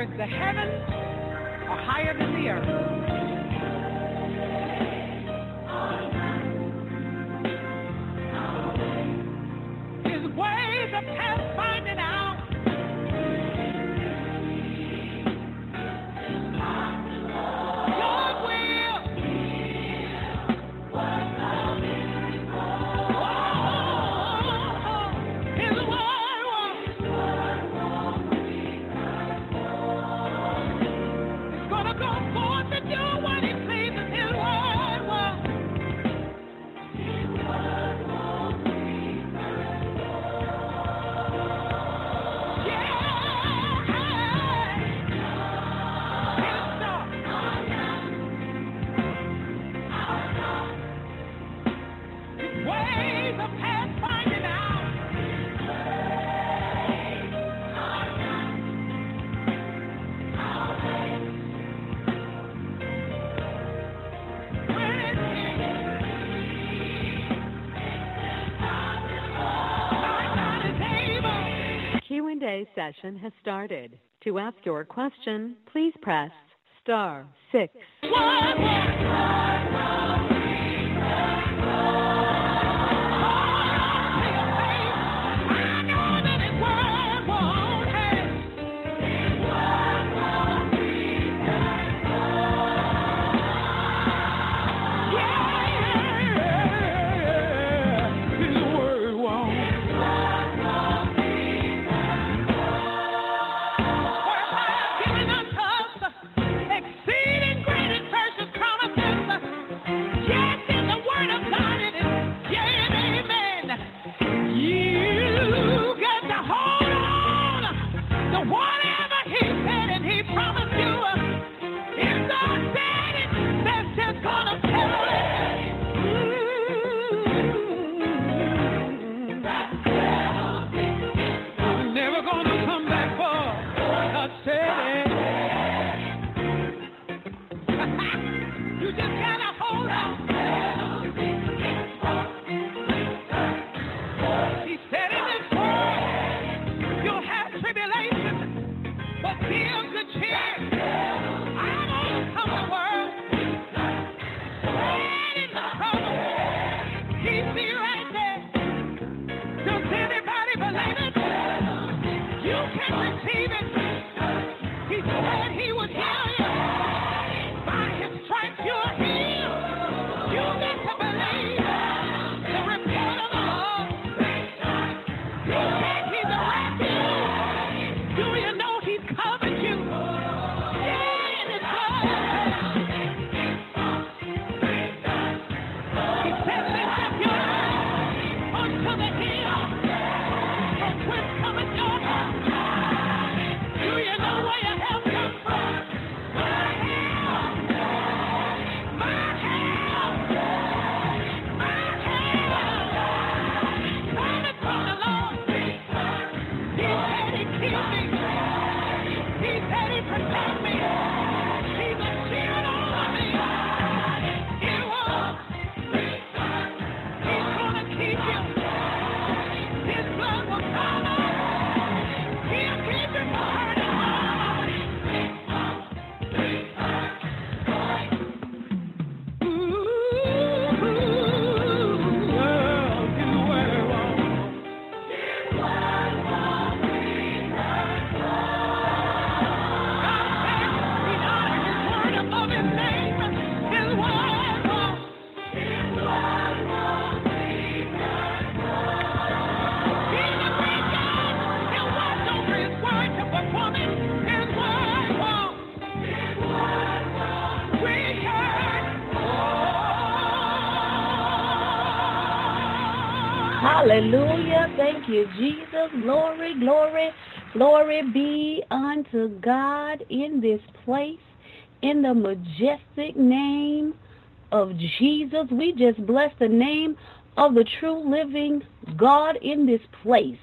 or the heavens are higher than the earth. Session has started. To ask your question, please press star six. Hallelujah. Thank you, Jesus. Glory, glory, glory be unto God in this place. In the majestic name of Jesus, we just bless the name of the true living God in this place.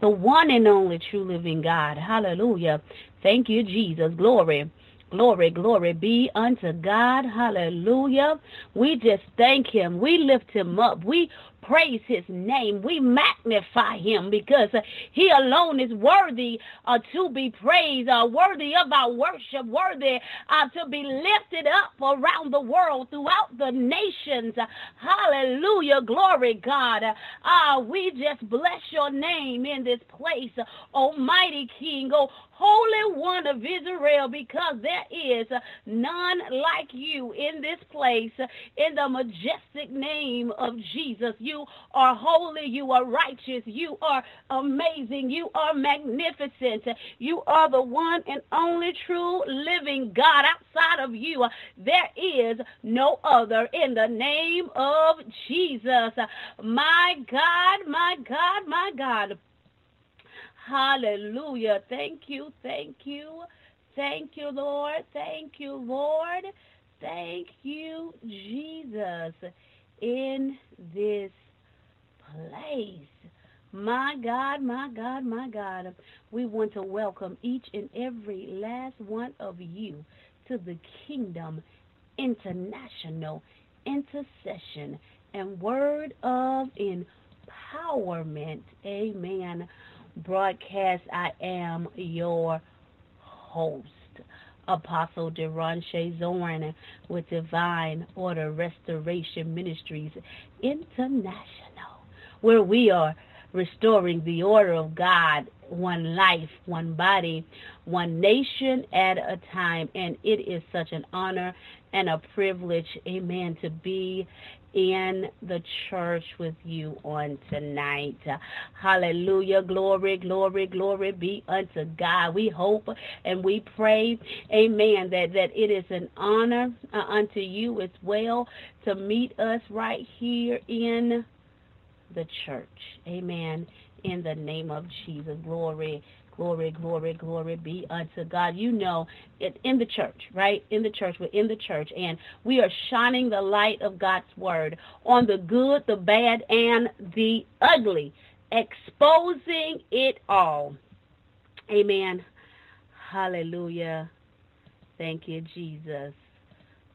The one and only true living God. Hallelujah. Thank you, Jesus. Glory. Glory, glory be unto God. Hallelujah. We just thank him. We lift him up. We praise his name. We magnify him because he alone is worthy uh, to be praised, uh, worthy of our worship, worthy uh, to be lifted up around the world, throughout the nations. Hallelujah. Glory, God. Uh, we just bless your name in this place, Almighty King. Oh, Holy One of Israel, because there is none like you in this place. In the majestic name of Jesus, you are holy, you are righteous, you are amazing, you are magnificent. You are the one and only true living God. Outside of you, there is no other. In the name of Jesus, my God, my God, my God. Hallelujah. Thank you, thank you, thank you, Lord. Thank you, Lord. Thank you, Jesus, in this place. My God, my God, my God. We want to welcome each and every last one of you to the Kingdom International Intercession and Word of Empowerment. Amen broadcast, I am your host, Apostle Derashay Zorn with Divine Order Restoration Ministries International, where we are restoring the order of God, one life, one body, one nation at a time. And it is such an honor and a privilege, amen, to be in the church with you on tonight. Hallelujah. Glory, glory, glory be unto God. We hope and we pray, amen, that, that it is an honor uh, unto you as well to meet us right here in the church. Amen. In the name of Jesus. Glory Glory, glory, glory be unto God. You know, it, in the church, right? In the church, we're in the church, and we are shining the light of God's word on the good, the bad, and the ugly, exposing it all. Amen. Hallelujah. Thank you, Jesus.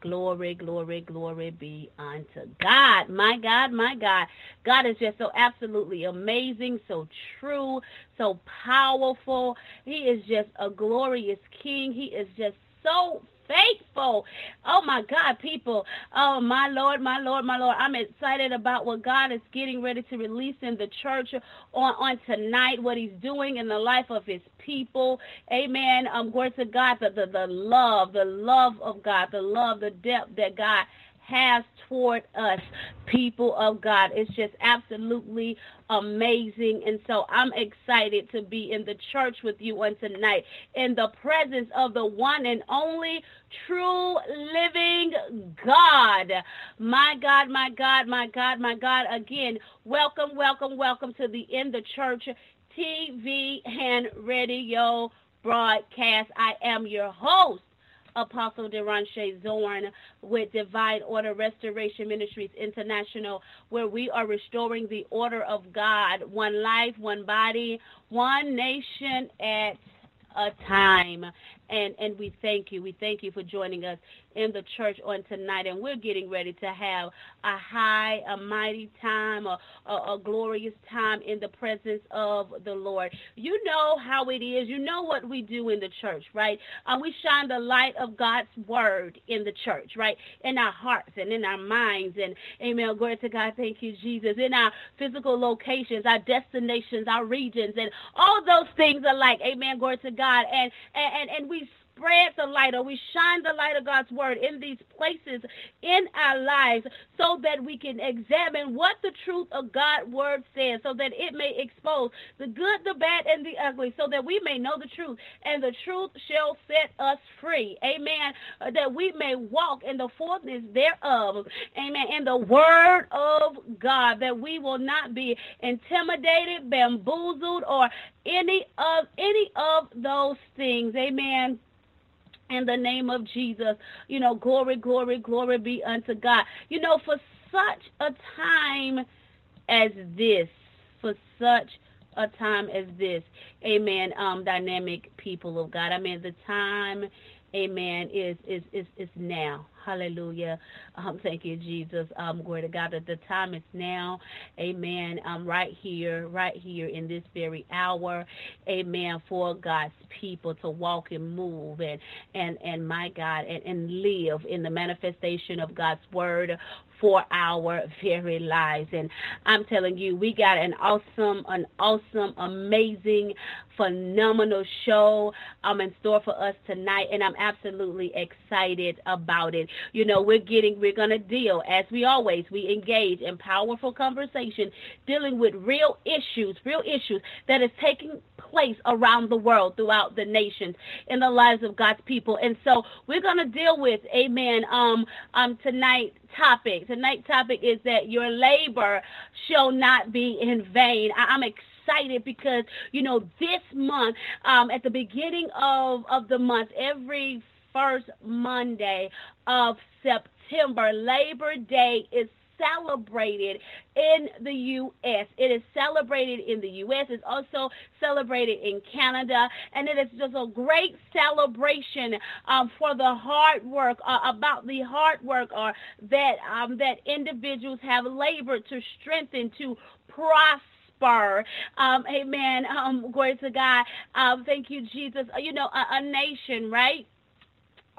Glory, glory, glory be unto God. My God, my God. God is just so absolutely amazing, so true, so powerful. He is just a glorious king. He is just so faithful. Oh my God, people. Oh my Lord, my Lord, my Lord. I'm excited about what God is getting ready to release in the church on, on tonight, what he's doing in the life of his people. Amen. Um, glory to God, the, the, the love, the love of God, the love, the depth that God has toward us, people of God. It's just absolutely amazing. And so I'm excited to be in the church with you on tonight in the presence of the one and only true living God. My God, my God, my God, my God. Again, welcome, welcome, welcome to the In the Church TV and radio broadcast. I am your host. Apostle Derashay Zorn with Divine Order Restoration Ministries International, where we are restoring the order of God, one life, one body, one nation at a time. And and we thank you. We thank you for joining us in the church on tonight. And we're getting ready to have a high, a mighty time, a, a, a glorious time in the presence of the Lord. You know how it is. You know what we do in the church, right? Uh, we shine the light of God's word in the church, right? In our hearts and in our minds. And amen. Glory to God. Thank you, Jesus. In our physical locations, our destinations, our regions, and all those things are like, amen. Glory to God. And, and, and we spread the light or we shine the light of God's word in these places in our lives so that we can examine what the truth of God's word says so that it may expose the good, the bad, and the ugly so that we may know the truth and the truth shall set us free. Amen. Uh, that we may walk in the fullness thereof. Amen. In the word of God that we will not be intimidated, bamboozled, or any of any of those things. Amen in the name of Jesus. You know, glory, glory, glory be unto God. You know, for such a time as this, for such a time as this, amen, um, dynamic people of God. I mean, the time, amen, is, is, is, is now. Hallelujah. Um, thank you, Jesus. Um, glory to God that the time is now. Amen. Um, right here, right here in this very hour. Amen. For God's people to walk and move and and and my God and, and live in the manifestation of God's word for our very lives. And I'm telling you, we got an awesome, an awesome, amazing, phenomenal show um, in store for us tonight, and I'm absolutely excited about it. You know, we're getting, we're going to deal, as we always, we engage in powerful conversation, dealing with real issues, real issues that is taking place around the world, throughout the nations, in the lives of God's people. And so we're going to deal with, amen, um, um, tonight topic. Tonight's topic is that your labor shall not be in vain. I- I'm excited because you know this month, um, at the beginning of of the month, every first Monday of September, Labor Day is celebrated in the U.S. It is celebrated in the U.S. It's also celebrated in Canada, and it is just a great celebration um, for the hard work uh, about the hard work or uh, that um, that individuals have labored to strengthen to prosper. Um, amen. Um, glory to God. Um, thank you, Jesus. Uh, you know, a, a nation, right?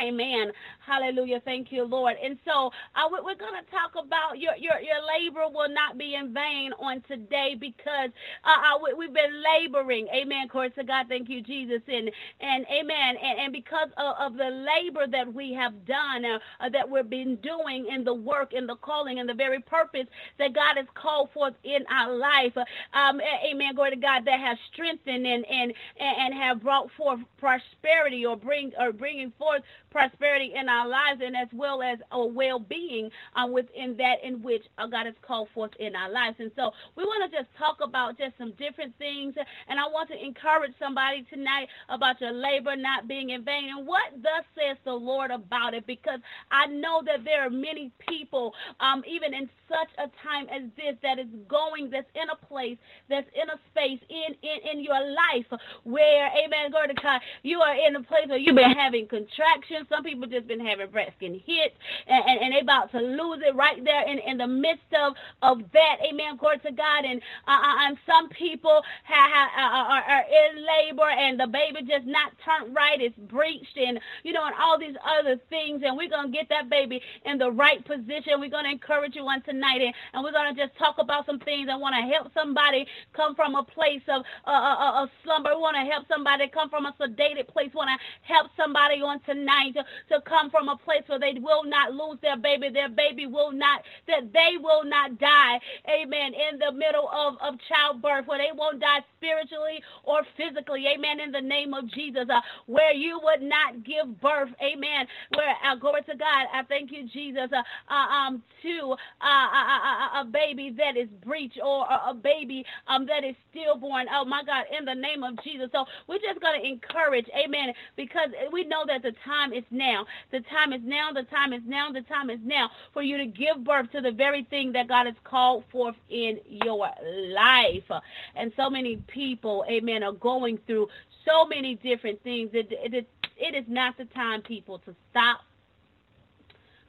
Amen. Hallelujah. Thank you, Lord. And so uh, we're going to talk about your, your, your labor will not be in vain on today because uh, uh, we've been laboring. Amen. Glory to God. Thank you, Jesus. And, and amen. And, and because of, of, the labor that we have done, uh, uh, that we've been doing in the work, in the calling, and the very purpose that God has called forth in our life. Um, amen. Glory to God that has strengthened and, and, and have brought forth prosperity or bring or bringing forth prosperity in our lives and as well as our well-being um, within that in which uh, God has called forth in our lives. And so we want to just talk about just some different things. And I want to encourage somebody tonight about your labor not being in vain and what thus says the Lord about it because I know that there are many people, um, even in such a time as this, that is going, that's in a place, that's in a space in, in, in your life where, amen, glory to God, you are in a place where you've been having contractions some people just been having Braxton Hicks and, and, and they about to lose it right there in, in the midst of, of that. Amen. Glory to God. And, uh, uh and some people have, have, uh, are, are in labor and the baby just not turned right. It's breached and, you know, and all these other things. And we're going to get that baby in the right position. We're going to encourage you on tonight. And, and we're going to just talk about some things. I want to help somebody come from a place of, uh, uh, uh, slumber. Want to help somebody come from a sedated place. Want to help somebody on tonight to, to come from a place where they will not lose their baby. Their baby will not, that they will not die, amen, in the middle of, of childbirth, where they won't die spiritually or physically, amen, in the name of Jesus, uh, where you would not give birth, amen, where, uh, glory to God, I thank you, Jesus, uh, uh um, to uh, a, a, baby that is breech or a, a baby um, that is stillborn, oh my God, in the name of Jesus. So we're just going to encourage, amen, because we know that the time is is now. The time is now. The time is now. The time is now for you to give birth to the very thing that God has called forth in your life. And so many people, amen, are going through so many different things. It, it, it is not the time, people, to stop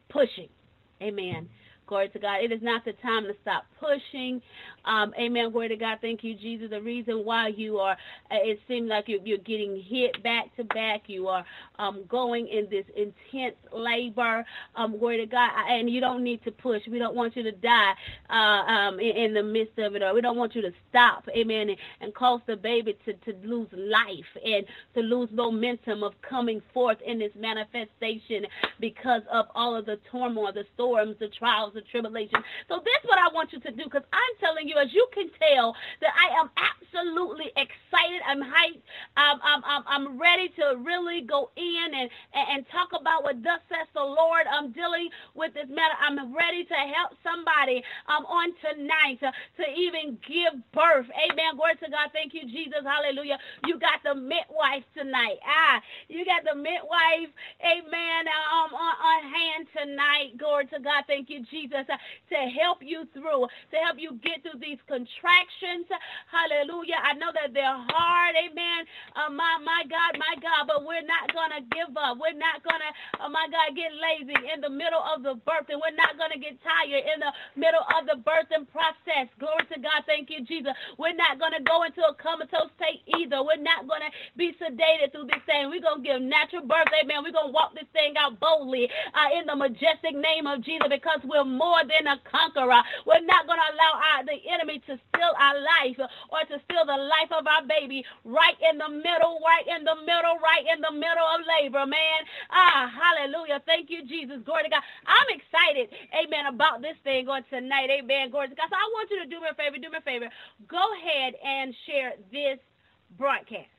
pushing. Amen. Glory to God. It is not the time to stop pushing. Um, amen. Glory to God. Thank you, Jesus. The reason why you are, uh, it seems like you're, you're, getting hit back to back. You are um, going in this intense labor. Um, glory to God. And you don't need to push. We don't want you to die uh, um, in, in, the midst of it, or we don't want you to stop. Amen. And, and cause the baby to, to lose life and to lose momentum of coming forth in this manifestation because of all of the turmoil, the storms, the trials, the tribulations. So this is what I want you to do because I'm telling you, as you can tell, that I am absolutely excited. I'm hyped. I'm, I'm, I'm, I'm ready to really go in and, and, and talk about what thus says the Lord. I'm dealing with this matter. I'm ready to help somebody um, on tonight to, to even give birth. Amen. Glory to God. Thank you, Jesus. Hallelujah. You got the midwife tonight. Ah, you got the midwife. Amen. Um, on, on hand tonight. Glory to God. Thank you, Jesus, uh, to help you through, to help you get through these contractions. Hallelujah. I know that they're hard. Amen. Uh, my, my God, my God, but we're not going to give up. We're not going to, oh my God, get lazy in the middle of the birth, and we're not going to get tired in the middle of the birthing process. Glory to God. Thank you, Jesus. We're not going to go into a comatose state either. We're not going to be sedated through this thing. We're going to give natural birth. Amen. We're going to walk this thing out boldly uh, in the majestic name of Jesus because we're more than a conqueror. We're not going to allow our, the enemy to steal our life or to steal the life of our baby right in the middle, right in the middle, right in the middle of labor, man. Ah, hallelujah. Thank you, Jesus. Glory to God. I'm excited, amen, about this thing on tonight. Amen. Glory to God. So I want you to do me a favor, do me a favor. Go ahead and share this broadcast.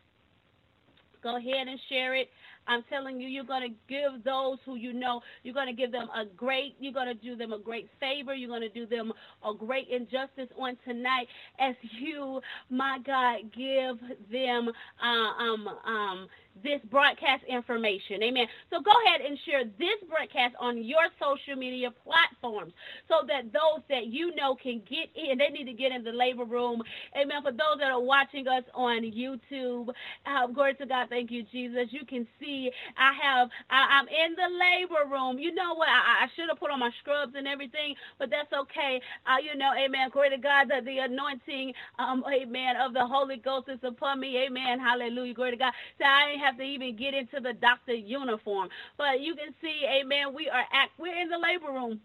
Go ahead and share it. I'm telling you, you're going to give those who you know, you're going to give them a great, you're going to do them a great favor. You're going to do them a great injustice on tonight as you, my God, give them uh, um, um, this broadcast information. Amen. So go ahead and share this broadcast on your social media platforms so that those that you know can get in. They need to get in the labor room. Amen. For those that are watching us on YouTube, uh, glory to God. Thank you, Jesus. You can see I have, I, am in the labor room. You know what? I, I should have put on my scrubs and everything, but that's okay. Uh, you know, amen. Glory to God that the anointing, um, amen, of the Holy Ghost is upon me. Amen. Hallelujah. Glory to God. So I have to even get into the doctor uniform. But you can see, amen, we are at, we're in the labor room.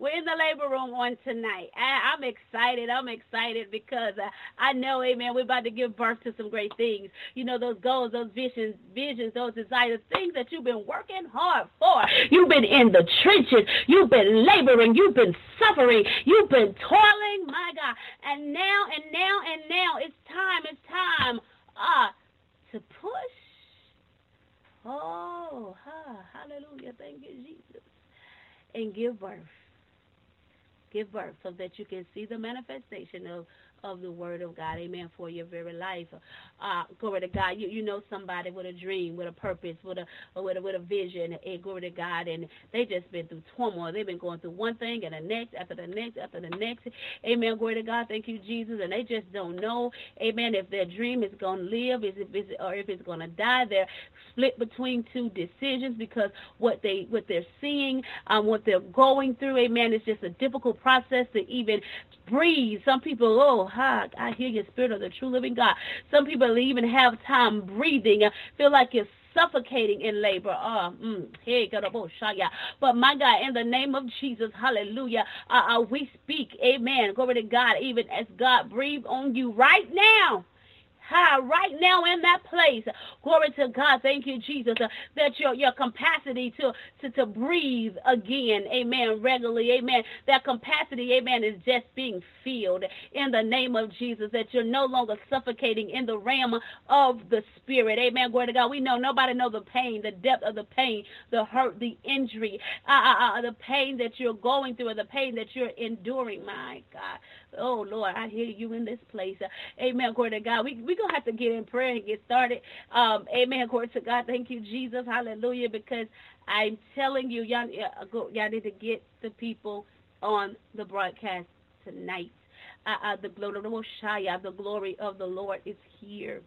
We're in the labor room on tonight. I, am excited. I'm excited because uh, I know, amen, we're about to give birth to some great things. You know, those goals, those visions, visions, those desires, things that you've been working hard for. You've been in the trenches. You've been laboring. You've been suffering. You've been toiling, my God. And now, and now, and now, it's time, it's time uh, to push Oh, ha, hallelujah. Thank you, Jesus. And give birth. Give birth so that you can see the manifestation of of the word of God, amen, for your very life. Uh, glory to God. You you know somebody with a dream, with a purpose, with a with a with a vision, and glory to God, and they just been through turmoil. They've been going through one thing and the next after the next after the next. Amen. Glory to God. Thank you, Jesus. And they just don't know, amen, if their dream is gonna live, is if it's or if it's gonna die. They're split between two decisions because what they what they're seeing, um, what they're going through, amen, it's just a difficult process to even breathe. Some people, oh, ha, I hear your spirit of the true living God. Some people even have time breathing, feel like you're suffocating in labor. Uh, mm, hey, but my God, in the name of Jesus, hallelujah, uh, uh, we speak, amen. Glory to God, even as God breathe on you right now high right now in that place. Glory to God. Thank you, Jesus, uh, that your, your capacity to, to, to breathe again, amen, regularly, amen. That capacity, amen, is just being filled in the name of Jesus, that you're no longer suffocating in the realm of the spirit. Amen. Glory to God. We know nobody know the pain, the depth of the pain, the hurt, the injury, uh, uh, uh, the pain that you're going through, or the pain that you're enduring. My God. Oh, Lord, I hear you in this place. Amen. Glory to God. We, we going to have to get in prayer and get started. Um, amen. Glory to God. Thank you, Jesus. Hallelujah. Because I'm telling you, y'all, y'all need to get the people on the broadcast tonight. Uh, uh, the glory of the the glory of the Lord is here.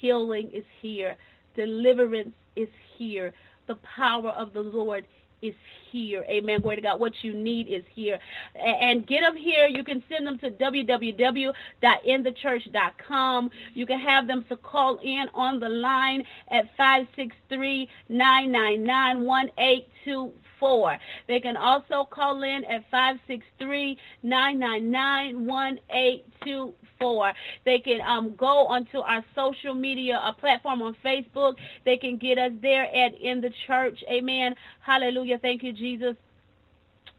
Healing is here. Deliverance is here. The power of the Lord is here. Amen. Glory to God. What you need is here. And get them here. You can send them to www.inthechurch.com. You can have them to call in on the line at 563 999 1824 four. They can also call in at 563-999-1824. They can um, go onto our social media uh, platform on Facebook. They can get us there at In the Church. Amen. Hallelujah. Thank you, Jesus.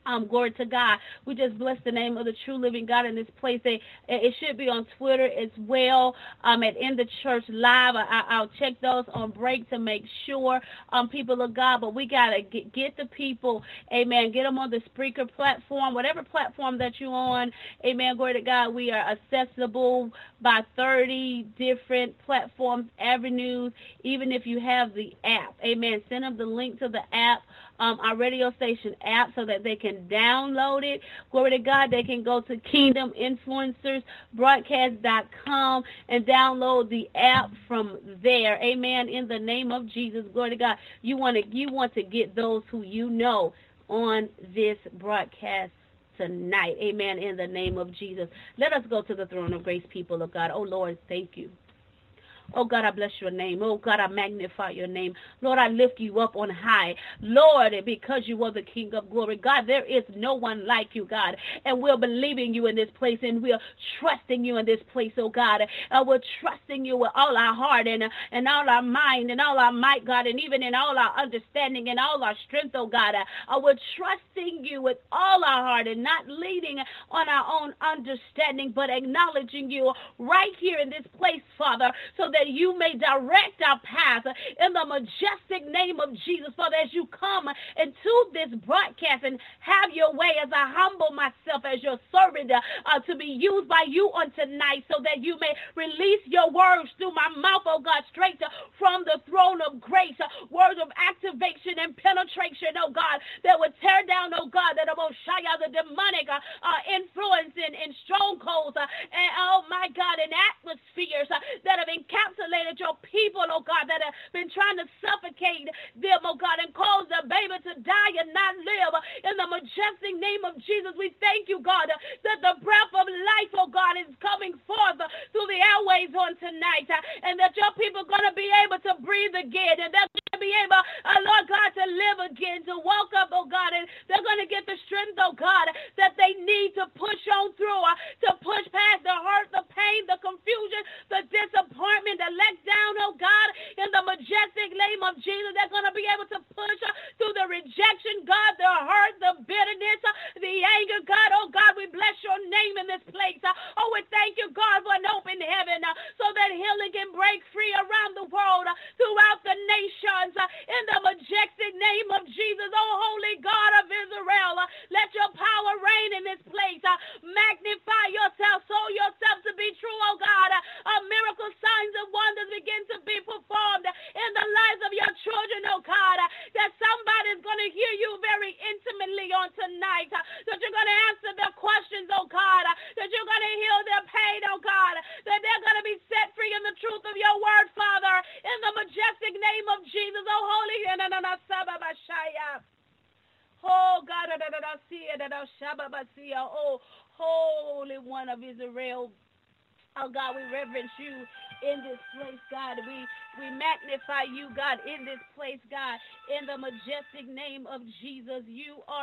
Um, glory to God. We just bless the name of the true living God in this place. It, it should be on Twitter as well. Um, at In the Church Live. I, will check those on break to make sure um, people of God. But we gotta get, get the people, Amen. Get them on the Spreaker platform, whatever platform that you're on. Amen. Glory to God. We are accessible by 30 different platforms, avenues. Even if you have the app, Amen. Send them the link to the app um, our radio station app so that they can download it. Glory to God. They can go to Kingdom Influencers Broadcast.com and download the app from there. Amen. In the name of Jesus. Glory to God. You want to you want to get those who you know on this broadcast tonight. Amen. In the name of Jesus. Let us go to the throne of grace, people of God. Oh, Lord, thank you. Oh God, I bless your name. Oh God, I magnify your name. Lord, I lift you up on high. Lord, because you are the King of glory. God, there is no one like you, God. And we're believing you in this place and we're trusting you in this place, oh God. And we're trusting you with all our heart and, and all our mind and all our might, God, and even in all our understanding and all our strength, oh God. Uh, we're trusting you with all our heart and not leading on our own understanding, but acknowledging you right here in this place, Father, so that that you may direct our path in the majestic name of Jesus. Father, as you come into this broadcast and have your way as I humble myself as your servant uh, to be used by you on tonight so that you may release your words through my mouth, oh God, straight from the throne of grace, uh, words of activation and penetration, oh God, that would tear down, oh God, that i will shy out the demonic uh, uh, influence and strongholds, uh, and oh my God, and atmospheres uh, that have encountered encapsulated your people, oh God, that have been trying to suffocate them, oh God, and cause the baby to die and not live. In the majestic name of Jesus, we thank you, God, that the breath of life, oh God, is coming forth through the airways on tonight, and that your people are going to be able to breathe again, and they're going to be able, uh, Lord God, to live again, to walk up, oh God, and they're going to get the strength, oh God, that they need to push on through,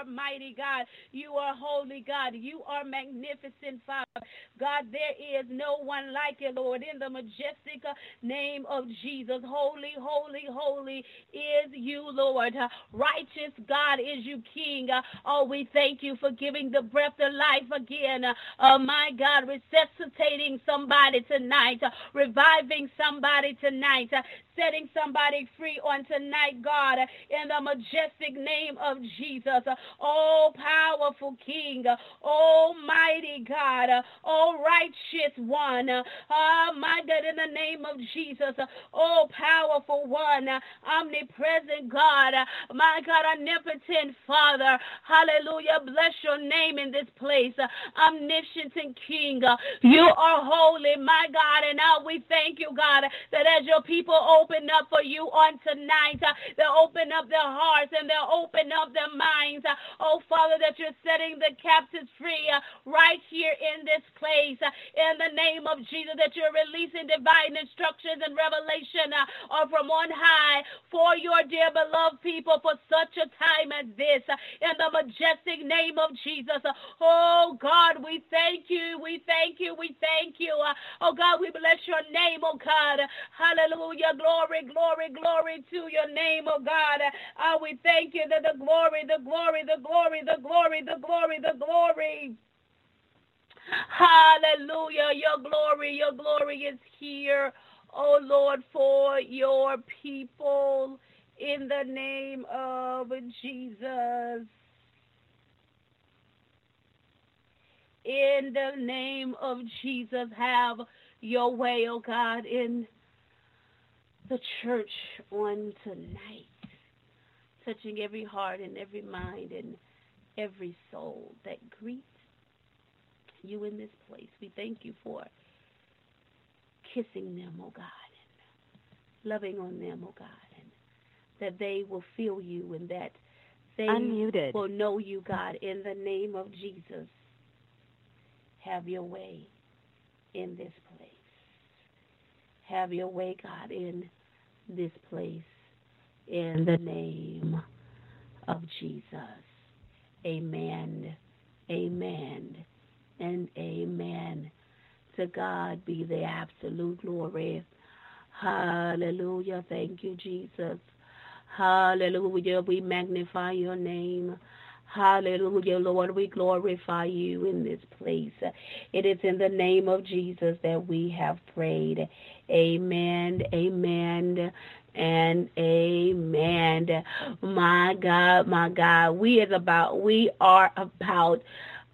are mighty, God. You are holy, God. You are magnificent, Father. God, there is no one like you, Lord, in the majestic uh, name of Jesus. Holy, holy, holy is you, Lord. Uh, righteous God is you, King. Uh, oh, we thank you for giving the breath of life again. Oh, my God, resuscitating somebody tonight, reviving somebody tonight setting somebody free on tonight, God, in the majestic name of Jesus. Oh, powerful King, Almighty God, oh, righteous one. Oh, my God, in the name of Jesus. Oh, powerful one, omnipresent God, my God, omnipotent Father. Hallelujah. Bless your name in this place. Omniscient King, you are holy, my God, and now we thank you, God, that as your people oh open up for you on tonight. Uh, they'll open up their hearts and they'll open up their minds. Uh, oh, Father, that you're setting the captives free uh, right here in this place. In the name of Jesus, that you're releasing divine instructions and revelation from on high for your dear beloved people for such a time as this. In the majestic name of Jesus. Oh, God, we thank you. We thank you. We thank you. Oh, God, we bless your name, oh, God. Hallelujah. Glory, glory, glory glory to your name, oh God. Uh, we thank you that the glory, the glory, the glory, the glory, the glory, the glory. Hallelujah. Your glory, your glory is here, oh Lord, for your people in the name of Jesus. In the name of Jesus, have your way, oh God, in the church on tonight. touching every heart and every mind and every soul that greets you in this place. We thank you for kissing them, oh God, and loving on them, oh God, and that they will feel you and that they Unmuted. will know you, God, in the name of Jesus. Have your way in this. Have your way, God, in this place. In the name of Jesus. Amen. Amen. And amen. To God be the absolute glory. Hallelujah. Thank you, Jesus. Hallelujah. We magnify your name. Hallelujah, Lord. We glorify you in this place. It is in the name of Jesus that we have prayed. Amen. Amen and amen. My God, my God, we is about we are about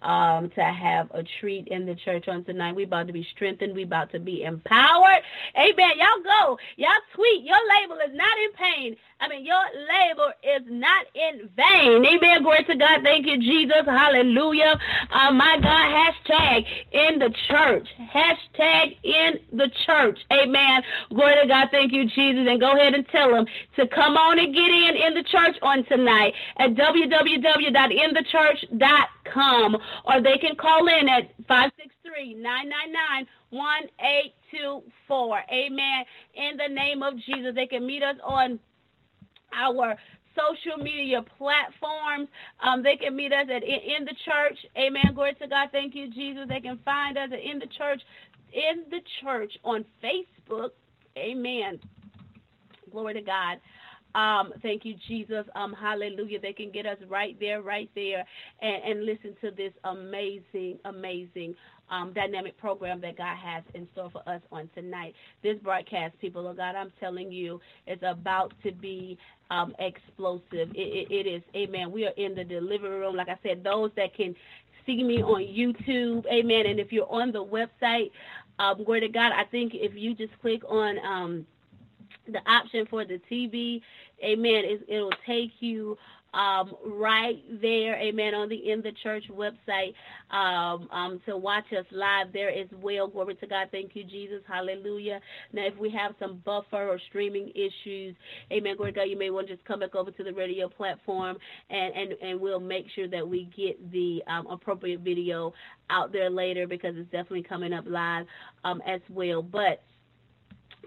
um, to have a treat in the church on tonight. We about to be strengthened. We about to be empowered. Amen. Y'all go. Y'all tweet. Your label is not in pain. I mean, your labor is not in vain. Amen. Glory to God. Thank you, Jesus. Hallelujah. Uh, my God, hashtag in the church. Hashtag in the church. Amen. Glory to God. Thank you, Jesus. And go ahead and tell them to come on and get in in the church on tonight at www.inthechurch.com or they can call in at 563 999 1824. Amen. In the name of Jesus, they can meet us on our social media platforms. Um, they can meet us at in, in, the church. Amen. Glory to God. Thank you, Jesus. They can find us at in the church, in the church on Facebook. Amen. Glory to God. Um, thank you, Jesus. Um, hallelujah. They can get us right there, right there, and, and listen to this amazing, amazing um, dynamic program that God has in store for us on tonight. This broadcast, people of God, I'm telling you, is about to be um, explosive. It, it, it is, amen. We are in the delivery room. Like I said, those that can see me on YouTube, amen. And if you're on the website, um, glory to God, I think if you just click on um, the option for the TV, amen, it, it'll take you um, right there, amen, on the In the Church website um, um, to watch us live there as well. Glory to God. Thank you, Jesus. Hallelujah. Now, if we have some buffer or streaming issues, amen, glory to God, you may want to just come back over to the radio platform and, and, and we'll make sure that we get the um, appropriate video out there later because it's definitely coming up live um, as well. But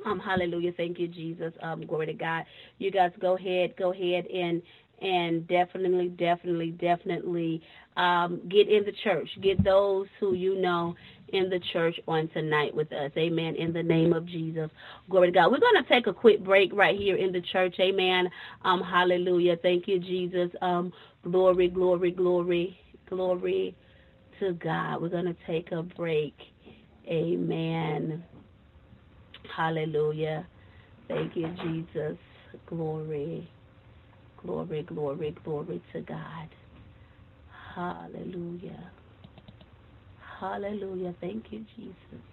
um, hallelujah. Thank you, Jesus. Um, glory to God. You guys go ahead, go ahead and and definitely, definitely, definitely um, get in the church. Get those who you know in the church on tonight with us. Amen. In the name of Jesus. Glory to God. We're going to take a quick break right here in the church. Amen. Um, hallelujah. Thank you, Jesus. Um, glory, glory, glory, glory to God. We're going to take a break. Amen. Hallelujah. Thank you, Jesus. Glory. Glory, glory, glory to God. Hallelujah. Hallelujah. Thank you, Jesus.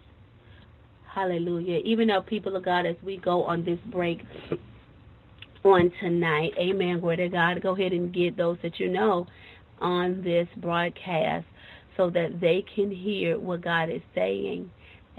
Hallelujah. Even though people of God, as we go on this break on tonight, amen, glory to God, go ahead and get those that you know on this broadcast so that they can hear what God is saying.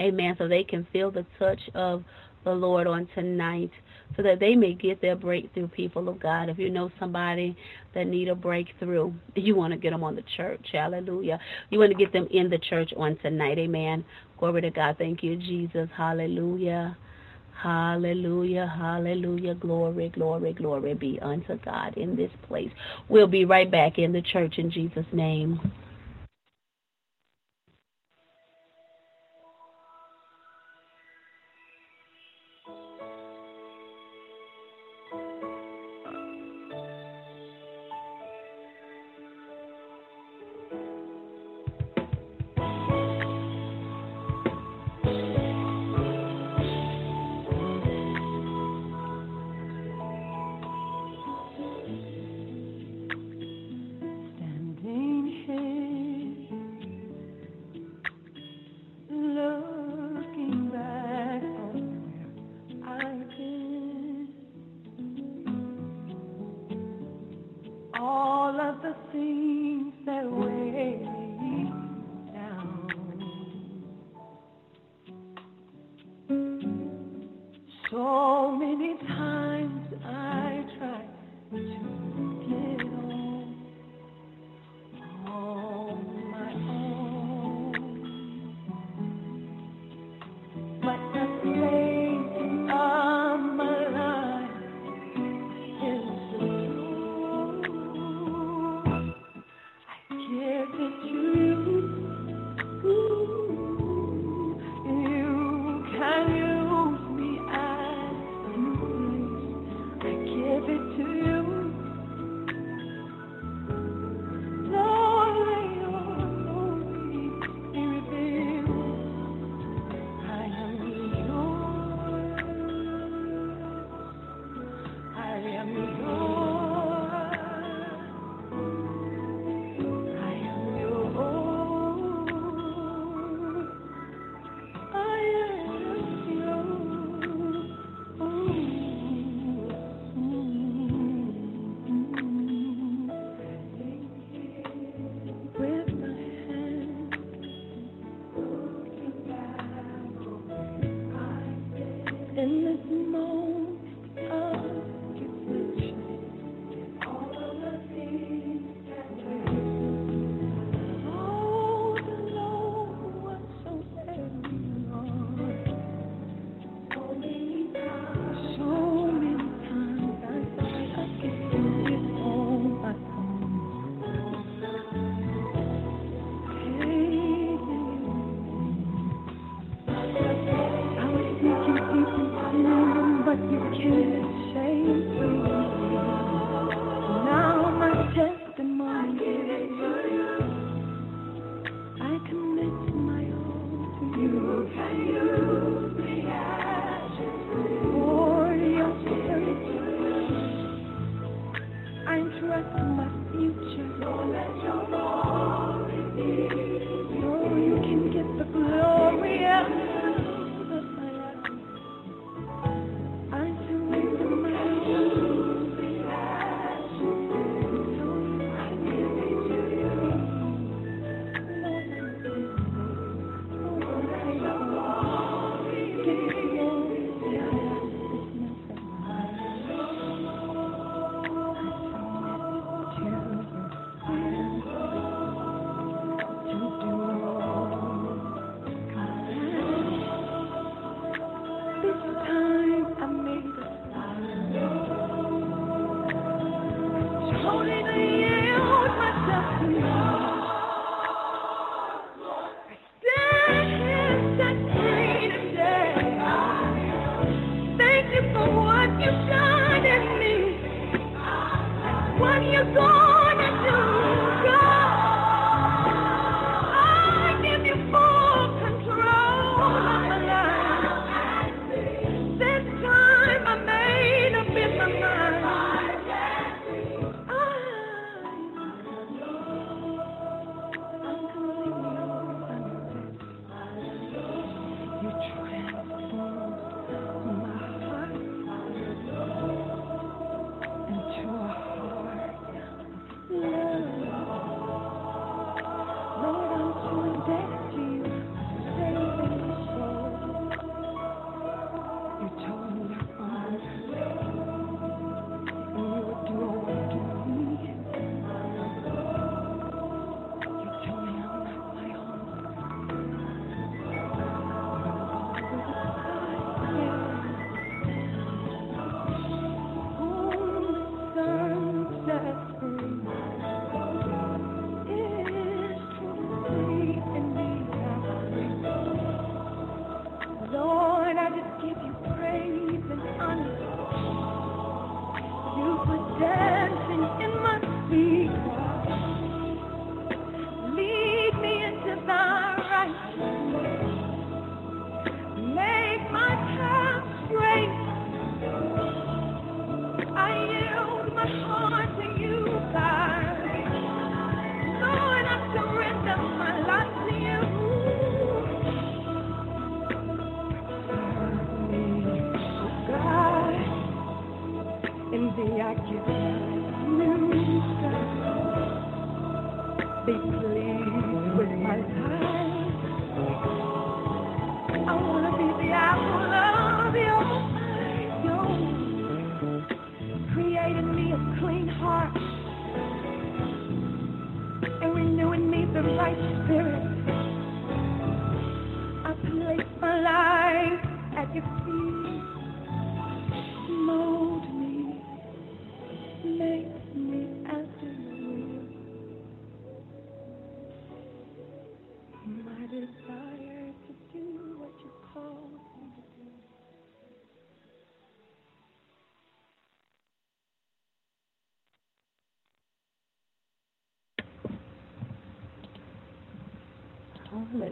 Amen. So they can feel the touch of the Lord on tonight so that they may get their breakthrough, people of God. If you know somebody that need a breakthrough, you want to get them on the church. Hallelujah. You want to get them in the church on tonight. Amen. Glory to God. Thank you, Jesus. Hallelujah. Hallelujah, hallelujah, glory, glory, glory be unto God in this place. We'll be right back in the church in Jesus' name.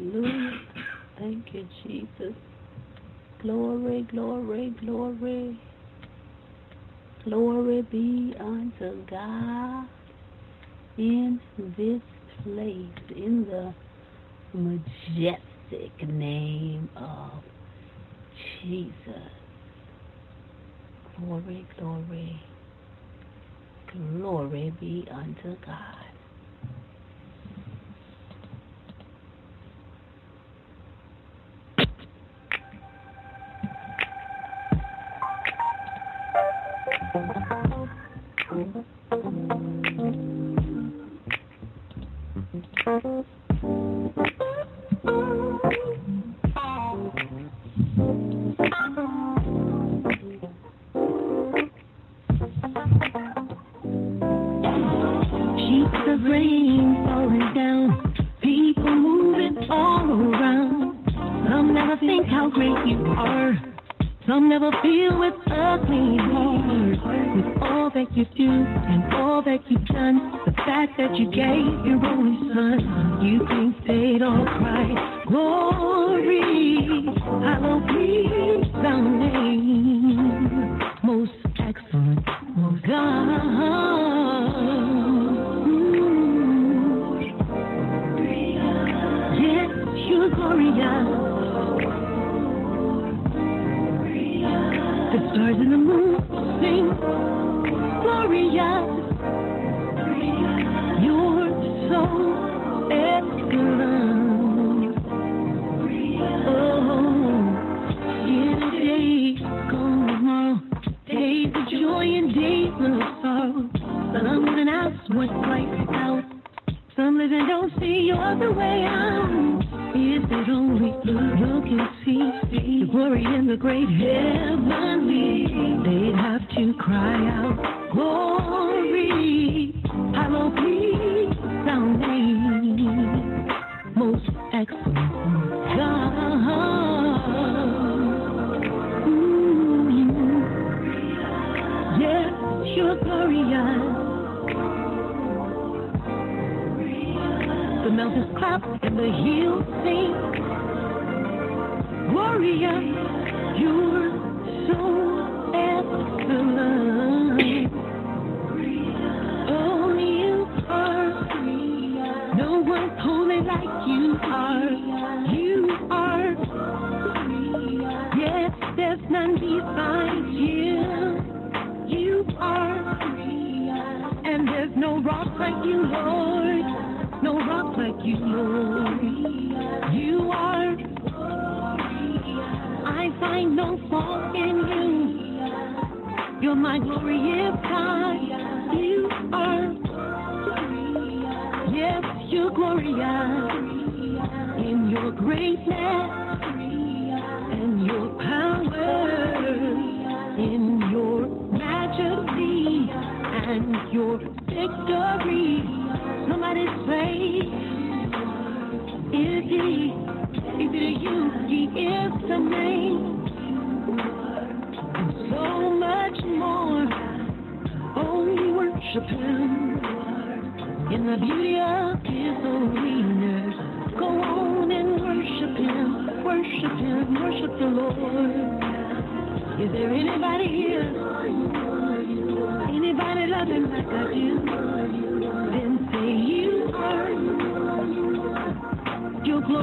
Hallelujah. Thank you, Jesus. Glory, glory, glory. Glory be unto God in this place, in the majestic name of Jesus. Glory, glory, glory be unto God.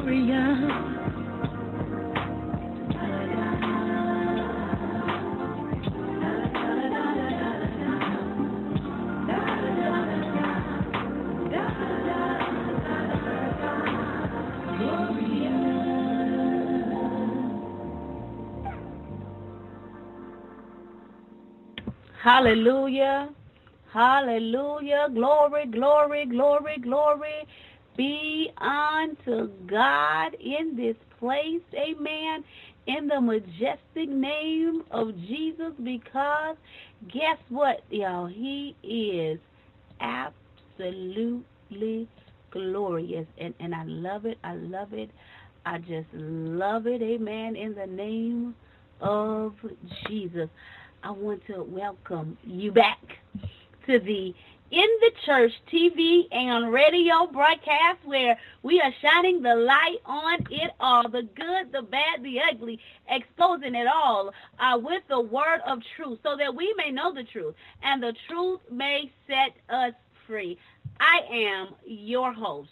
warrior. Hallelujah. Hallelujah. Glory, glory, glory, glory be unto God in this place. Amen. In the majestic name of Jesus, because guess what, y'all? He is absolutely glorious. And, and I love it. I love it. I just love it. Amen. In the name of Jesus. I want to welcome you back to the in the church TV and radio broadcast where we are shining the light on it all, the good, the bad, the ugly, exposing it all uh, with the word of truth so that we may know the truth and the truth may set us free. I am your host,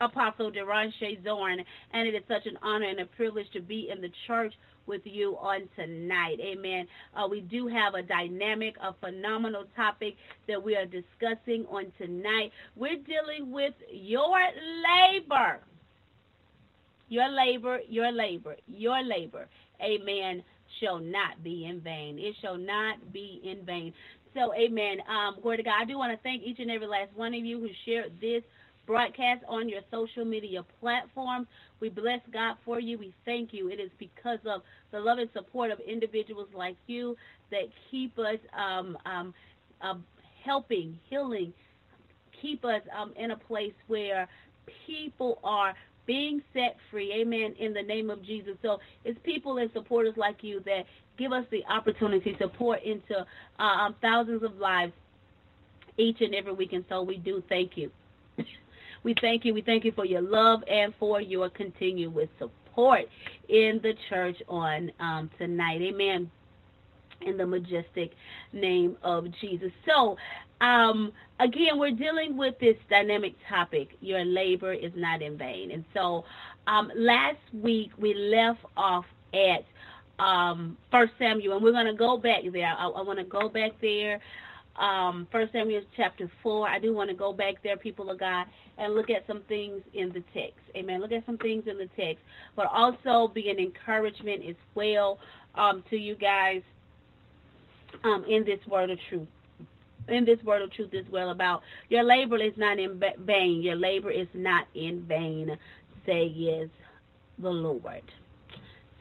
Apostle Derashay Zorn, and it is such an honor and a privilege to be in the church with you on tonight. Amen. Uh, we do have a dynamic, a phenomenal topic that we are discussing on tonight. We're dealing with your labor. Your labor, your labor, your labor. Amen. Shall not be in vain. It shall not be in vain. So, amen. Um, glory to God. I do want to thank each and every last one of you who shared this broadcast on your social media platforms. We bless God for you. We thank you. It is because of the love and support of individuals like you that keep us um, um, uh, helping, healing, keep us um, in a place where people are being set free. Amen. In the name of Jesus. So it's people and supporters like you that give us the opportunity to pour into uh, um, thousands of lives each and every week. And so we do thank you. We thank you. We thank you for your love and for your continuous support in the church on um, tonight. Amen. In the majestic name of Jesus. So, um, again, we're dealing with this dynamic topic. Your labor is not in vain. And so, um, last week we left off at um, First Samuel, and we're going to go back there. I, I want to go back there um, First Samuel chapter 4. I do want to go back there, people of God, and look at some things in the text. Amen. Look at some things in the text, but also be an encouragement as well um, to you guys um, in this word of truth. In this word of truth as well about your labor is not in vain. Your labor is not in vain, says the Lord.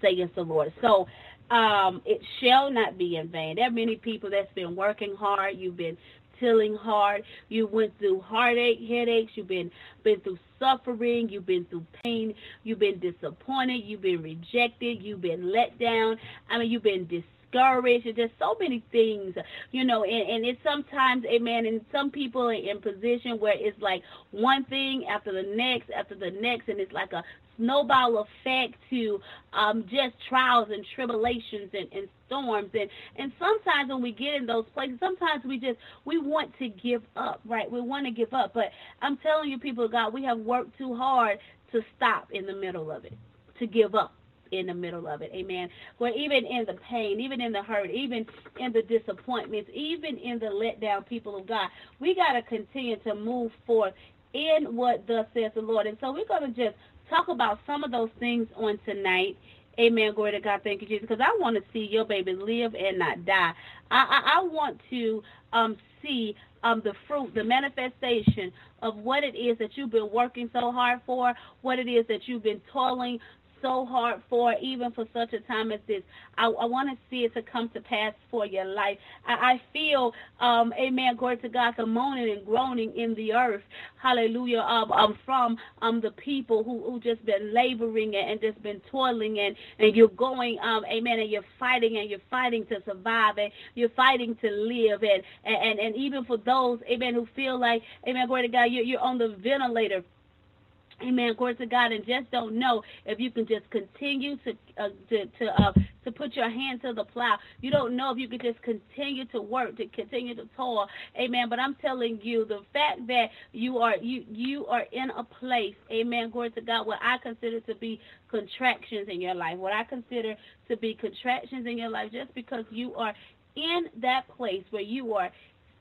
Says the Lord. So um, it shall not be in vain. There are many people that's been working hard. You've been tilling hard. You went through heartache, headaches. You've been been through suffering. You've been through pain. You've been disappointed. You've been rejected. You've been let down. I mean, you've been discouraged. There's so many things, you know, and, and it's sometimes, amen, and some people are in position where it's like one thing after the next, after the next, and it's like a snowball effect to um, just trials and tribulations and, and storms. And and sometimes when we get in those places sometimes we just we want to give up right? We want to give up. But i'm telling you people of god we have worked too hard to stop in the middle of it to give up in the middle of it. Amen. Where even in the pain even in the hurt even in the disappointments even in the letdown people of god we got to continue to move forth in what thus says the lord. And so we're going to just talk about some of those things on tonight. Amen. Glory to God. Thank you, Jesus. Because I want to see your baby live and not die. I, I, I want to um, see um, the fruit, the manifestation of what it is that you've been working so hard for, what it is that you've been toiling so hard for, even for such a time as this. I, I want to see it to come to pass for your life. I, I feel, um, amen, glory to God, the moaning and groaning in the earth, hallelujah, um, um, from um, the people who, who just been laboring and, and just been toiling and, and you're going, um, amen, and you're fighting and you're fighting to survive and you're fighting to live and, and, and even for those, amen, who feel like, amen, glory to God, you're, you're on the ventilator Amen. Glory to God, and just don't know if you can just continue to uh, to to uh, to put your hand to the plow. You don't know if you can just continue to work, to continue to toil. Amen. But I'm telling you, the fact that you are you you are in a place, Amen. Glory to God, what I consider to be contractions in your life, what I consider to be contractions in your life, just because you are in that place where you are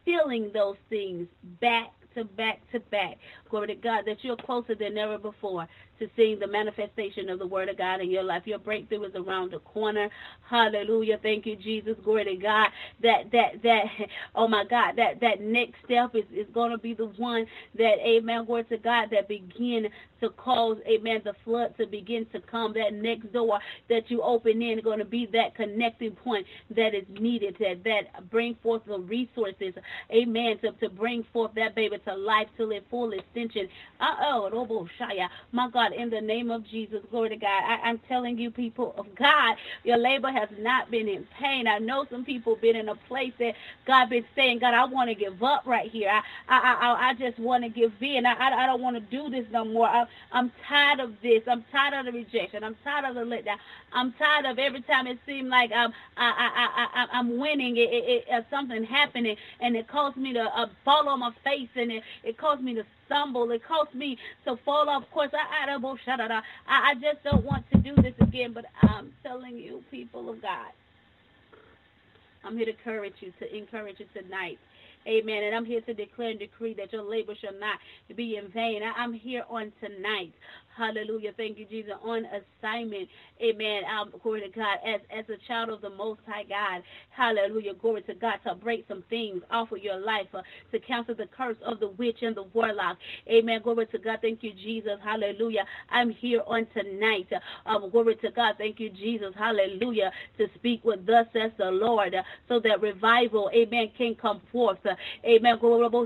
feeling those things back to back to back. Glory to God, that you're closer than ever before to seeing the manifestation of the Word of God in your life. Your breakthrough is around the corner. Hallelujah. Thank you, Jesus. Glory to God. That that that oh my God, that that next step is, is gonna be the one that, amen, glory to God, that begin to cause, amen, the flood to begin to come. That next door that you open in going to be that connecting point that is needed that, that bring forth the resources, amen, to, to bring forth that baby to life to its full extension. Uh-oh, Robo Shaya. my God, in the name of Jesus, glory to God. I, I'm telling you, people of God, your labor has not been in pain. I know some people been in a place that God been saying, God, I want to give up right here. I I I, I just want to give in. I, I, I don't want to do this no more. I, I'm tired of this. I'm tired of the rejection. I'm tired of the letdown. I'm tired of every time it seems like I'm I, I, I, I'm winning. It, it, it, uh, something happening, and it caused me to uh, fall on my face, and it, it caused me to stumble. It caused me to fall off course. I, I, I just don't want to do this again. But I'm telling you, people of God, I'm here to encourage you, to encourage you tonight Amen. And I'm here to declare and decree that your labor shall not be in vain. I'm here on tonight Hallelujah. Thank you, Jesus. On assignment. Amen. Um, glory to God. As as a child of the Most High God. Hallelujah. Glory to God. To break some things off of your life. Uh, to cancel the curse of the witch and the warlock. Amen. Glory to God. Thank you, Jesus. Hallelujah. I'm here on tonight. Um, glory to God. Thank you, Jesus. Hallelujah. To speak with thus says the Lord. Uh, so that revival, amen, can come forth. Uh, amen. Glory to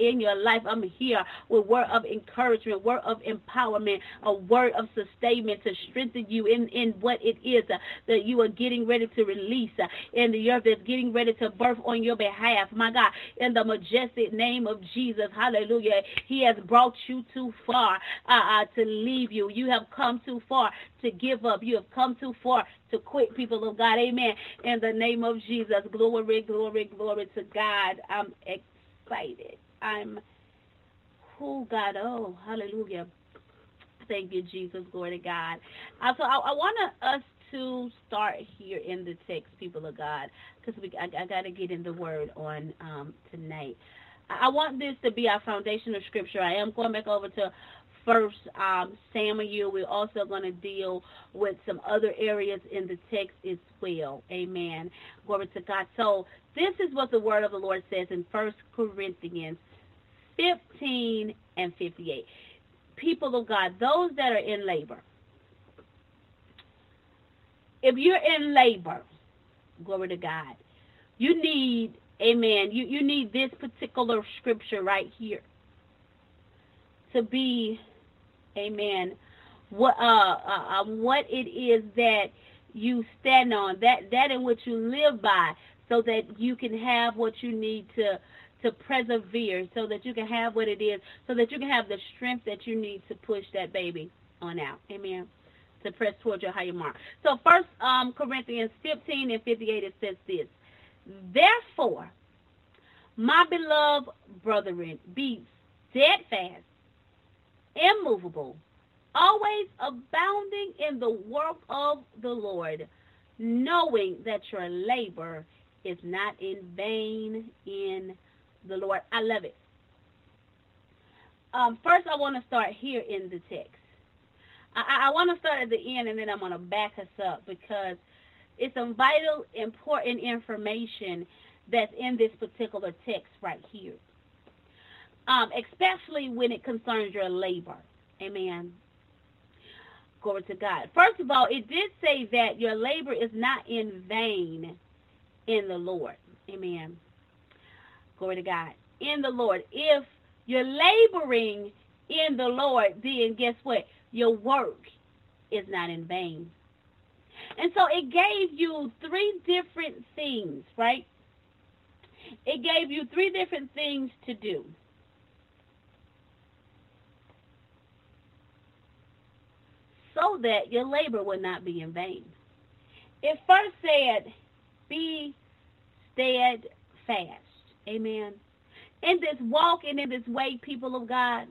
in your life. I'm here with word of encouragement, word of empowerment a word of sustainment to strengthen you in, in what it is uh, that you are getting ready to release uh, in the earth that's getting ready to birth on your behalf. My God, in the majestic name of Jesus, hallelujah. He has brought you too far uh, uh, to leave you. You have come too far to give up. You have come too far to quit, people of God. Amen. In the name of Jesus, glory, glory, glory to God. I'm excited. I'm, oh God, oh, hallelujah. Thank you, Jesus. Glory to God. Uh, so I, I want us to start here in the text, people of God, because I, I got to get in the word on um, tonight. I, want this to be our foundation of scripture. I am going back over to First um, Samuel. We're also going to deal with some other areas in the text as well. Amen. Glory to God. So this is what the word of the Lord says in First Corinthians 15 and 58 people of God, those that are in labor, if you're in labor, glory to God, you need, amen, you, you need this particular scripture right here to be, amen, what uh, uh, uh, what it is that you stand on, that that in which you live by, so that you can have what you need to to persevere so that you can have what it is, so that you can have the strength that you need to push that baby on out. Amen. To press towards your higher mark. So first um, Corinthians 15 and 58 it says this. Therefore, my beloved brethren, be steadfast, immovable, always abounding in the work of the Lord, knowing that your labor is not in vain in the Lord. I love it. Um, first, I want to start here in the text. I, I want to start at the end and then I'm going to back us up because it's some vital, important information that's in this particular text right here, um, especially when it concerns your labor. Amen. Glory to God. First of all, it did say that your labor is not in vain in the Lord. Amen. Glory to God. In the Lord. If you're laboring in the Lord, then guess what? Your work is not in vain. And so it gave you three different things, right? It gave you three different things to do. So that your labor would not be in vain. It first said, be steadfast. Amen. In this walk and in this way, people of God,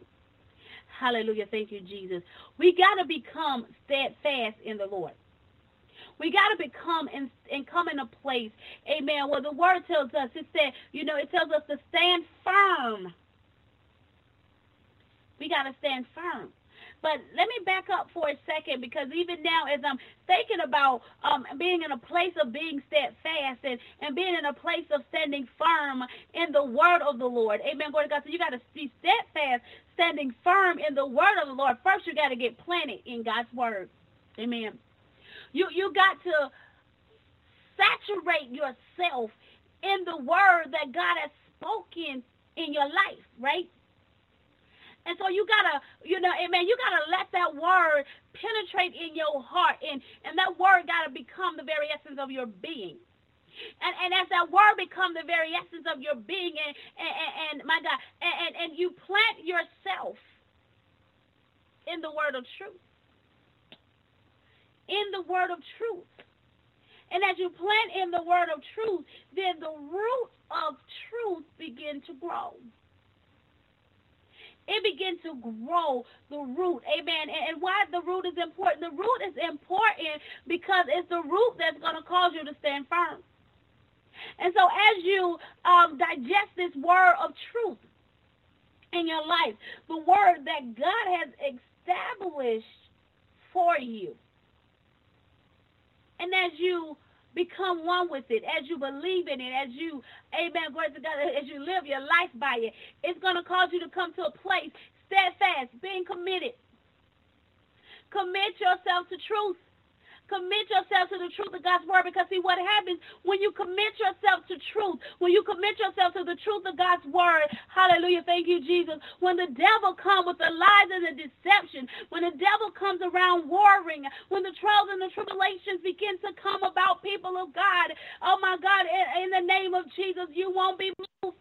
hallelujah, thank you, Jesus. We got to become steadfast in the Lord. We got to become and, and come in a place, amen, where the word tells us, it said, you know, it tells us to stand firm We got to stand firm. But let me back up for a second because even now, as I'm thinking about um, being in a place of being steadfast and, and being in a place of standing firm in the word of the Lord. Amen. Glory to God. So you got to be steadfast, standing firm in the word of the Lord. First, you got to get planted in God's word. Amen. You you got to saturate yourself in the word that God has spoken in your life, right? And so you gotta, you know, amen, you gotta let that word penetrate in your heart and, and that word gotta become the very essence of your being. And, and as that word become the very essence of your being and, and, and my God, and, and you plant yourself in the word of truth. In the word of truth. And as you plant in the word of truth, then the root of truth begin to grow it begins to grow the root. Amen. And, and why the root is important? The root is important because it's the root that's going to cause you to stand firm. And so as you um, digest this word of truth in your life, the word that God has established for you, and as you become one with it, as you believe in it, as you, amen, glory to God, as you live your life by it, it's going to cause you to come to a place steadfast, being committed. Commit yourself to truth. Commit yourself to the truth of God's word because see what happens when you commit yourself to truth, when you commit yourself to the truth of God's word. Hallelujah. Thank you, Jesus. When the devil comes with the lies and the deception, when the devil comes around warring, when the trials and the tribulations begin to come about people of God, oh my God, in, in the name of Jesus, you won't be moved.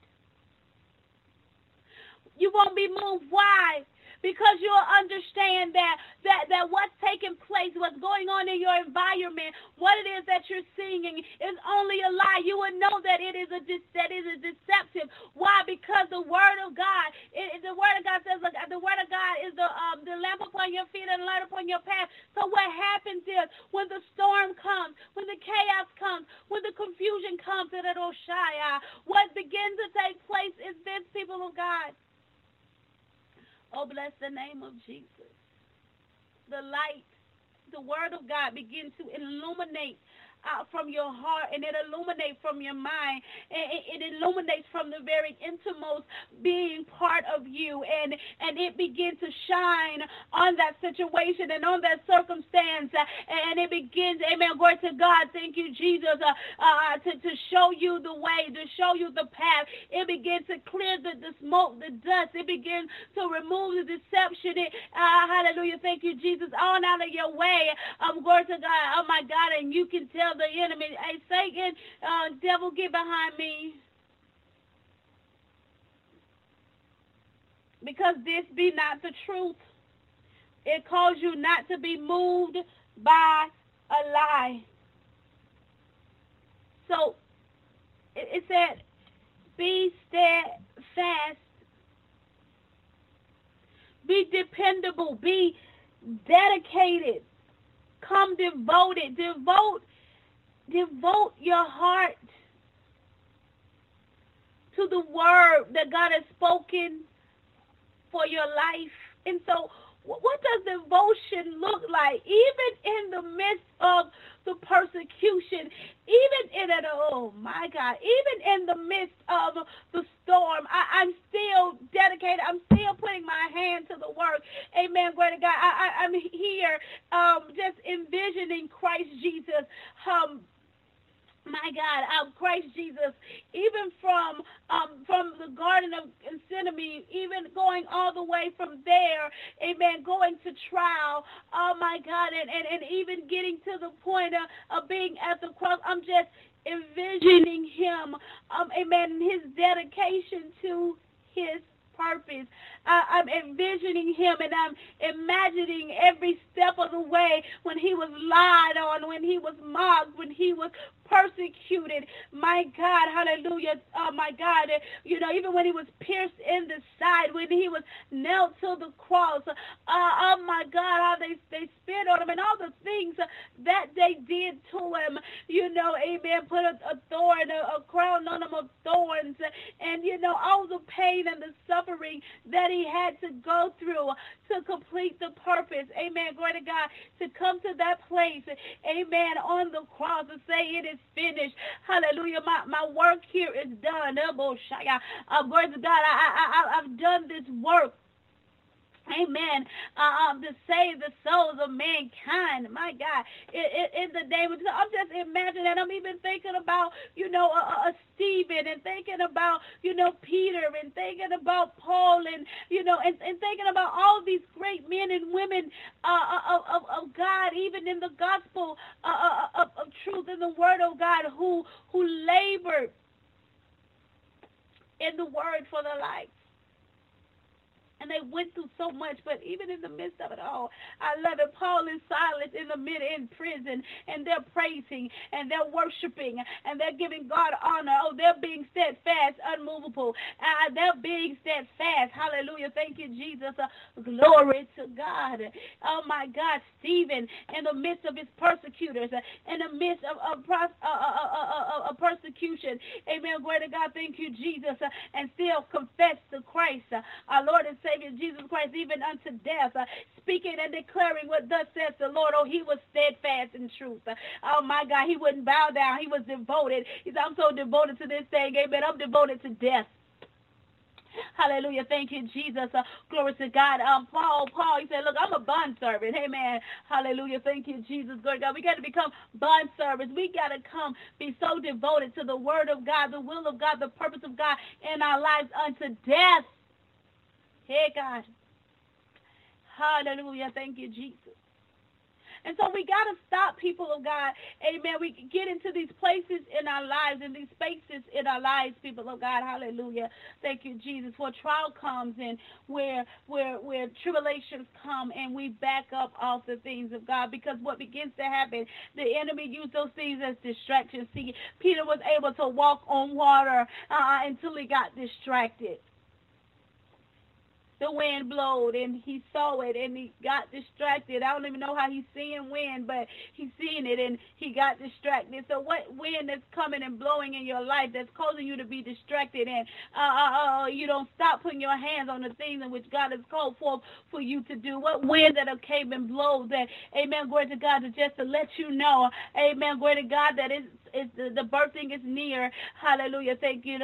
You won't be moved. Why? Because you'll understand that, that, that what's taking place, what's going on in your environment, what it is that you're seeing is only a lie. You will know that it is a that is a deceptive. Why? Because the word of God, it, the word of God says, look, the word of God is the um, the lamp upon your feet and light upon your path. So what happens is when the storm comes, when the chaos comes, when the confusion comes, it'll shatter. what begins to take place is this, people of God Oh, bless the name of Jesus. The light, the word of God begins to illuminate out from your heart and it illuminates from your mind. It, it, illuminates from the very innermost being part of you and, and it begins to shine on that situation and on that circumstance. And it begins, amen, glory to God. Thank you, Jesus, uh, uh, to, to show you the way, to show you the path. It begins to clear the, the smoke, the dust. It begins to remove the deception. It, uh, hallelujah. Thank you, Jesus. On out of your way. Um, glory to God. Oh, my God. And you can tell the enemy, hey, Satan, uh, devil, get behind me. Because this be not the truth. It calls you not to be moved by a lie. So it, it said, be steadfast, be dependable, be dedicated, come devoted. Devote devote your heart to the word that God has spoken for your life. And so, what does devotion look like? Even in the midst of the persecution, even in it, oh my God, even in the midst of the storm, I, am still dedicated. I'm still putting my hand to the work. Amen. Glory to God. I, am here um, just envisioning Christ Jesus um, my God, um, Christ Jesus, even from um, from the Garden of Gethsemane, even going all the way from there, amen, going to trial, oh my God, and, and, and even getting to the point of, of being at the cross. I'm just envisioning him, um, amen, and his dedication to his purpose. I'm envisioning him and I'm imagining every step of the way when he was lied on, when he was mocked, when he was persecuted. My God, hallelujah. Oh, my God. You know, even when he was pierced in the side, when he was nailed to the cross, uh, oh, my God, how they, they spit on him and all the things that they did to him. You know, amen. Put a, a thorn, a, a crown on him of thorns. And, you know, all the pain and the suffering that he had to go through to complete the purpose. Amen. Glory to God. To come to that place. Amen. On the cross and say it is finished. Hallelujah. My, my work here is done. Uh, glory to God. I, I, I, I've done this work. Amen. Uh, um, to save the souls of mankind. My God. In, in, in the name of I'm just imagining that. I'm even thinking about, you know, a, a Stephen and thinking about, you know, Peter and thinking about Paul and, you know, and, and thinking about all these great men and women uh, of, of, of God, even in the gospel uh, uh of, of truth in the word of God, who, who labored in the word for the life and they went through so much, but even in the midst of it all, I love it. Paul and Silas in the mid in prison, and they're praising and they're worshiping and they're giving God honor. Oh, they're being steadfast, unmovable. Uh, they're being steadfast. Hallelujah. Thank you, Jesus. Uh, glory to God. Oh my God, Stephen, in the midst of his persecutors, uh, in the midst of, uh, uh, uh, persecution, Amen. Glory to God. Thank you, Jesus, and still confess to Christ, our Lord and Savior Jesus Christ, even unto death, uh, speaking and declaring what thus says the Lord. Oh, he was steadfast in truth. Uh, oh, my God, he wouldn't bow down. He was devoted. He said, I'm so devoted to this thing. Amen. I'm devoted to death. Hallelujah. Thank you, Jesus. Uh, glory to God. Um, Paul, Paul, he said, Look, I'm a bond servant. Amen. Hallelujah. Thank you, Jesus. Glory God. We got to become bond servants. We got to come be so devoted to the word of God, the will of God, the purpose of God in our lives unto death. Hey, God. Hallelujah. Thank you, Jesus. And so we got to stop, people of God. Amen. We get into these places in our lives, in these spaces in our lives, people of God. Hallelujah. Thank you, Jesus. Where trial comes and where where where tribulations come and we back up off the things of God. Because what begins to happen, the enemy used those things as distractions. See, Peter was able to walk on water uh, until he got distracted the wind blowed and he saw it and he got distracted. I don't even know how he's seeing wind, but he's seeing it and he got distracted. So what wind is coming and blowing in your life that's causing you to be distracted and uh, uh, uh, you don't stop putting your hands on the things in which God has called for for you to do? What wind that came and blows that, amen, glory to God, to just to let you know, amen, glory to God, that it's is the, birthing is near. Hallelujah. Thank you,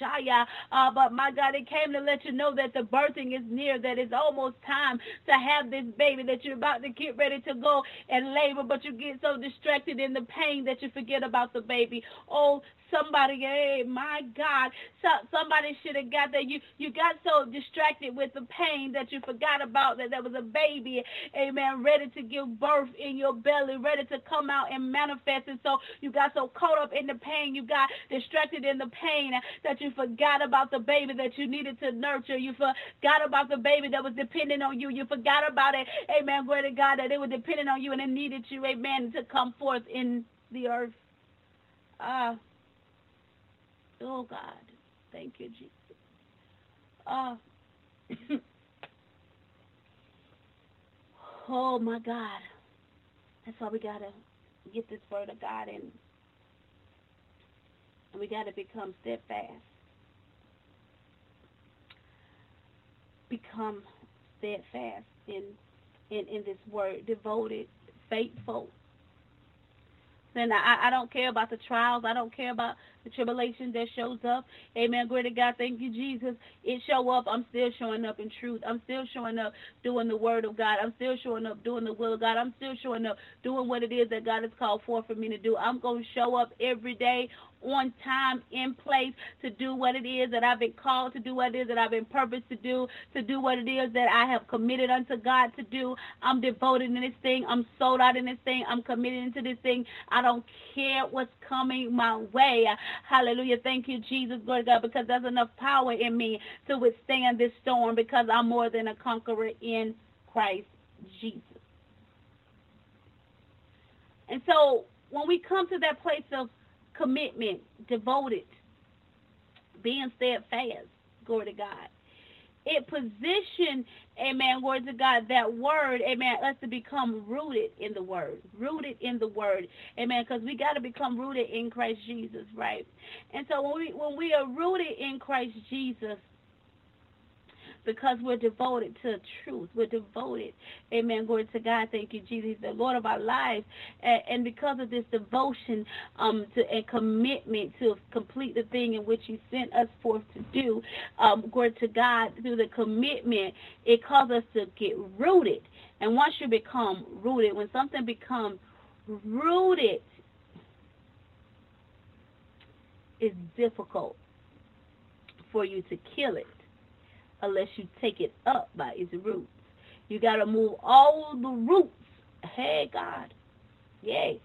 Shaya. Uh, but my God, it came to let you know that the birthing is near, that it's almost time to have this baby, that you're about to get ready to go and labor, but you get so distracted in the pain that you forget about the baby. Oh, somebody, hey, my God, so, somebody should have got that. You you got so distracted with the pain that you forgot about that there was a baby, amen, ready to give birth in your belly, ready to come out and manifest. And so you got so caught up in the pain, you got distracted in the pain that you forgot about the baby that you needed to nurture. You forgot about the baby that was dependent on you. You forgot about it, amen, glory to God, that it was dependent on you and it needed you, amen, to come forth in the earth. Ah. Uh, Oh God, thank you, Jesus. Uh, oh my God. That's why we gotta get this word of God in. And we gotta become steadfast. Become steadfast in in, in this word, devoted, faithful. And I, I don't care about the trials. I don't care about the tribulation that shows up. Amen. Glory to God. Thank you, Jesus. It show up. I'm still showing up in truth. I'm still showing up doing the word of God. I'm still showing up doing the will of God. I'm still showing up doing what it is that God has called for for me to do. I'm going to show up every day on time, in place to do what it is that I've been called to do, what it is that I've been purposed to do, to do what it is that I have committed unto God to do. I'm devoted in this thing. I'm sold out in this thing. I'm committed into this thing. I don't care what's coming my way. Hallelujah. Thank you, Jesus, Lord God, because there's enough power in me to withstand this storm because I'm more than a conqueror in Christ Jesus. And so when we come to that place of commitment, devoted, being steadfast. Glory to God. It positioned, amen, glory to God, that word, amen, us to become rooted in the word, rooted in the word, amen, because we got to become rooted in Christ Jesus, right? And so when we when we are rooted in Christ Jesus, because we're devoted to truth. We're devoted. Amen. Glory to God. Thank you, Jesus, the Lord of our lives. And, and because of this devotion um, to, and commitment to complete the thing in which He sent us forth to do, um, glory to God, through the commitment, it causes us to get rooted. And once you become rooted, when something becomes rooted, it's difficult for you to kill it unless you take it up by its roots. You got to move all the roots. Hey, God. Yay.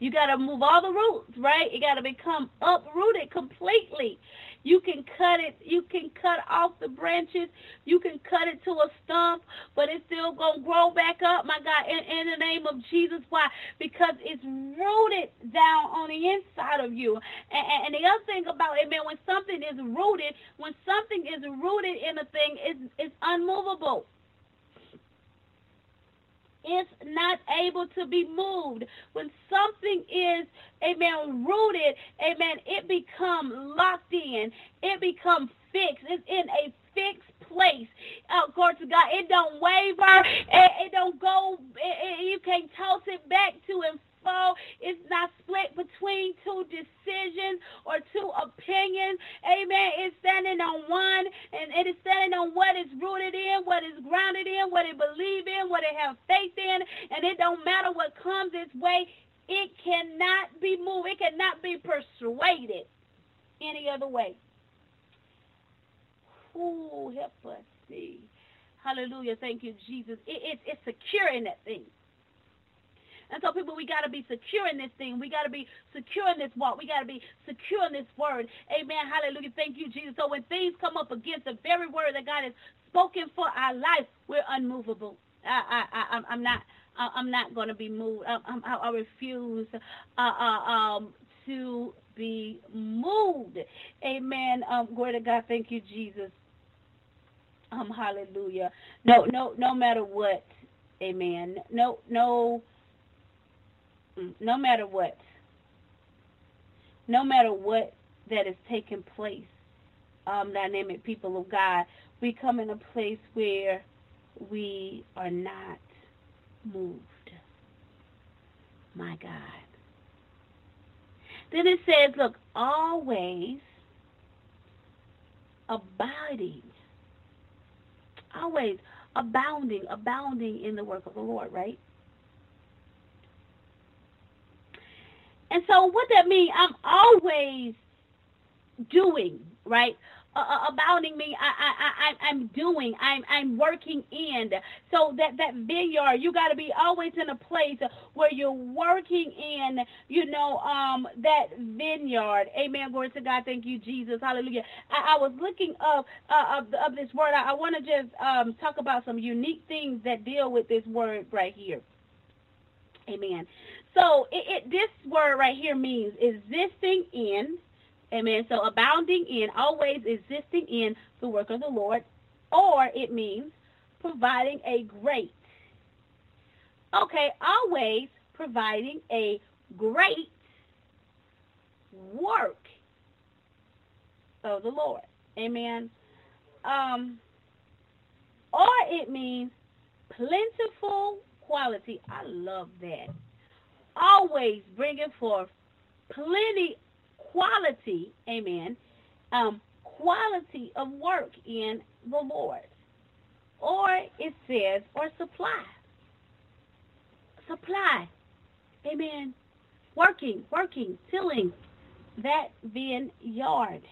You got to move all the roots, right? You got to become uprooted completely. You can cut it, you can cut off the branches, you can cut it to a stump, but it's still going to grow back up, my God, in, in the name of Jesus. Why? Because it's rooted down on the inside of you. And, and the other thing about it, man, when something is rooted, when something is rooted in a thing, it's, it's unmovable is not able to be moved. When something is, amen, rooted, amen, it becomes locked in. It becomes fixed. It's in a fixed place. Uh, glory to God. It don't waver. It, it don't go. It, it, you can't toss it back to and foe. It's not split between two decisions or two opinions. Amen. It's standing on one, and it is standing on what is rooted in, what is grounded in, what it believe in, what it have faith in, and it don't matter what comes its way. It cannot be moved. It cannot be persuaded any other way. Ooh, help us see. Hallelujah. Thank you, Jesus. It, it, it's secure in that thing. And so, people, we got to be secure in this thing. We got to be secure in this walk. We got to be secure in this word. Amen. Hallelujah. Thank you, Jesus. So, when things come up against the very word that God has spoken for our life, we're unmovable. I, I, I, I'm not. I'm not going to be moved. I, I, I refuse uh, uh, um, to be moved. Amen. Um, glory to God. Thank you, Jesus. Um, hallelujah. No, no, no matter what. Amen. No, no no matter what, no matter what that is taking place, um, dynamic people of God, we come in a place where we are not moved. My God. Then it says, look, always abiding, always abounding, abounding in the work of the Lord, right? And so what that means, I'm always doing, right? Uh, abounding me I, I, I, I'm doing, I'm, I'm working in. So that, that vineyard, you got to be always in a place where you're working in, you know, um, that vineyard. Amen. Glory to God. Thank you, Jesus. Hallelujah. I, I was looking up uh, of, of this word. I, I want to just um, talk about some unique things that deal with this word right here. Amen. So it, it, this word right here means existing in, amen. So abounding in, always existing in the work of the Lord, or it means providing a great. Okay, always providing a great work of the Lord. Amen. Um, or it means plentiful quality. I love that always bringing forth plenty quality, amen, um, quality of work in the Lord. Or it says, or supply. Supply. Amen. Working, working, tilling that vineyard.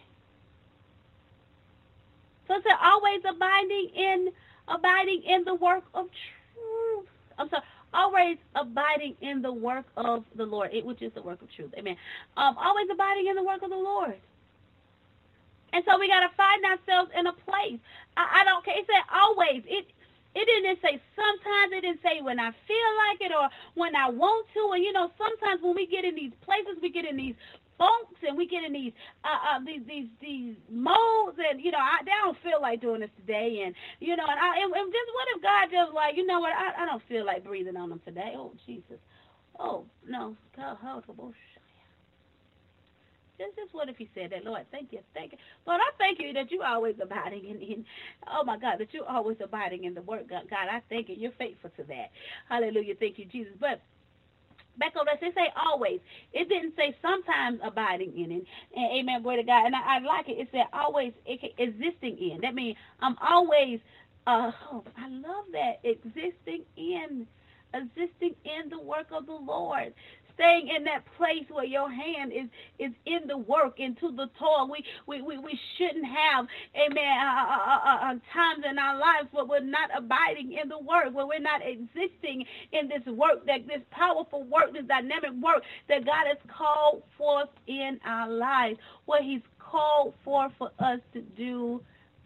So it's always abiding in abiding in the work of truth. I'm sorry, always abiding in the work of the Lord, which is the work of truth. Amen. Um, always abiding in the work of the Lord. And so we got to find ourselves in a place. I, I don't care. It said always. It it didn't say sometimes. It didn't say when I feel like it or when I want to. And you know, sometimes when we get in these places, we get in these funks and we get in these uh, uh these these these modes and you know I, don't feel like doing this today and you know and I and, and just what if God just like you know what I, I don't feel like breathing on them today oh Jesus oh no just, just what if he said that, Lord, thank you, thank you. Lord, I thank you that you're always abiding in, in oh my God, that you're always abiding in the word. God, God, I thank you. You're faithful to that. Hallelujah. Thank you, Jesus. But back over there, it say always. It didn't say sometimes abiding in it. And amen, glory to God. And I, I like it. It said always existing in. That means I'm always, uh, oh, I love that, existing in existing in the work of the Lord staying in that place where your hand is is in the work, into the toil. We we we, we shouldn't have, amen, uh, uh, uh, times in our lives where we're not abiding in the work, where we're not existing in this work, that this powerful work, this dynamic work that God has called forth in our lives, what He's called for for us to do,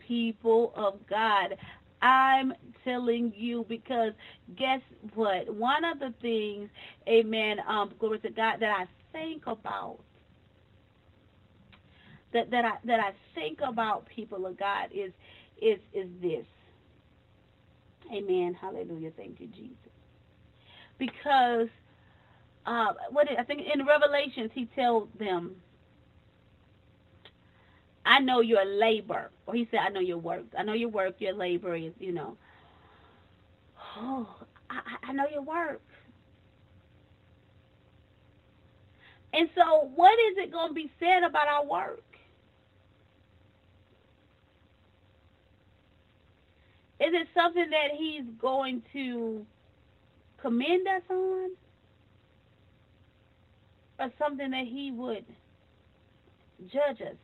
people of God. I'm telling you because guess what? One of the things, amen, um, glory to God, that I think about that, that I that I think about people of God is is is this. Amen. Hallelujah. Thank you, Jesus. Because uh, what I think in Revelations he tells them I know your labor. Or he said, I know your work. I know your work, your labor is, you know. Oh, I, I know your work. And so, what is it going to be said about our work? Is it something that he's going to commend us on? Or something that he would judge us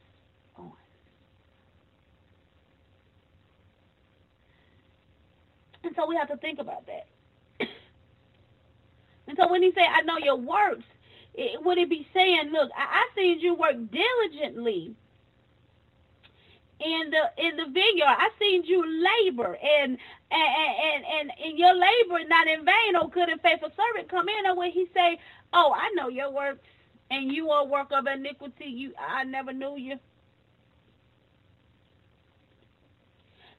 And so we have to think about that. and so when he say, I know your works, it, would he be saying, look, I, I seen you work diligently in the in the vineyard. I seen you labor and and and and, and your labor not in vain, oh good and faithful servant. Come in and when he say, Oh, I know your works and you are work of iniquity, you I never knew you.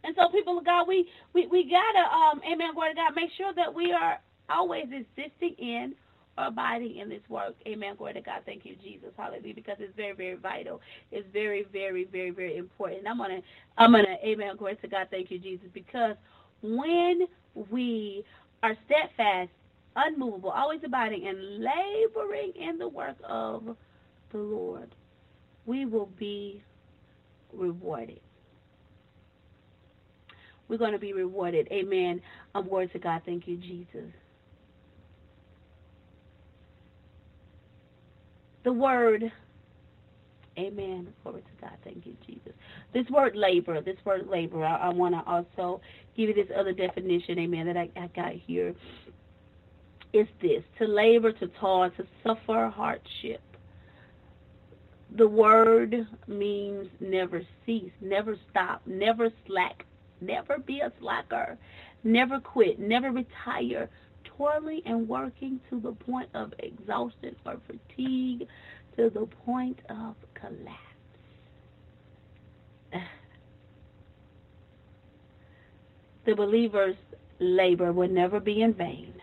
And so, people of God, we we, we gotta, um, amen, glory to God, make sure that we are always existing in or abiding in this work. Amen. Glory to God. Thank you, Jesus. Hallelujah. Because it's very, very vital. It's very, very, very, very important. I'm gonna I'm gonna amen. Glory to God. Thank you, Jesus. Because when we are steadfast, unmovable, always abiding and laboring in the work of the Lord, we will be rewarded we're going to be rewarded. Amen. Um, words to God. Thank you, Jesus. The word, amen. Glory to God. Thank you, Jesus. This word labor, this word labor, I, I want to also give you this other definition, amen, that I, I got here. It's this to labor, to toil, to suffer hardship. The word means never cease, never stop, never slack Never be a slacker. Never quit. Never retire. Toiling and working to the point of exhaustion or fatigue, to the point of collapse. The believer's labor will never be in vain.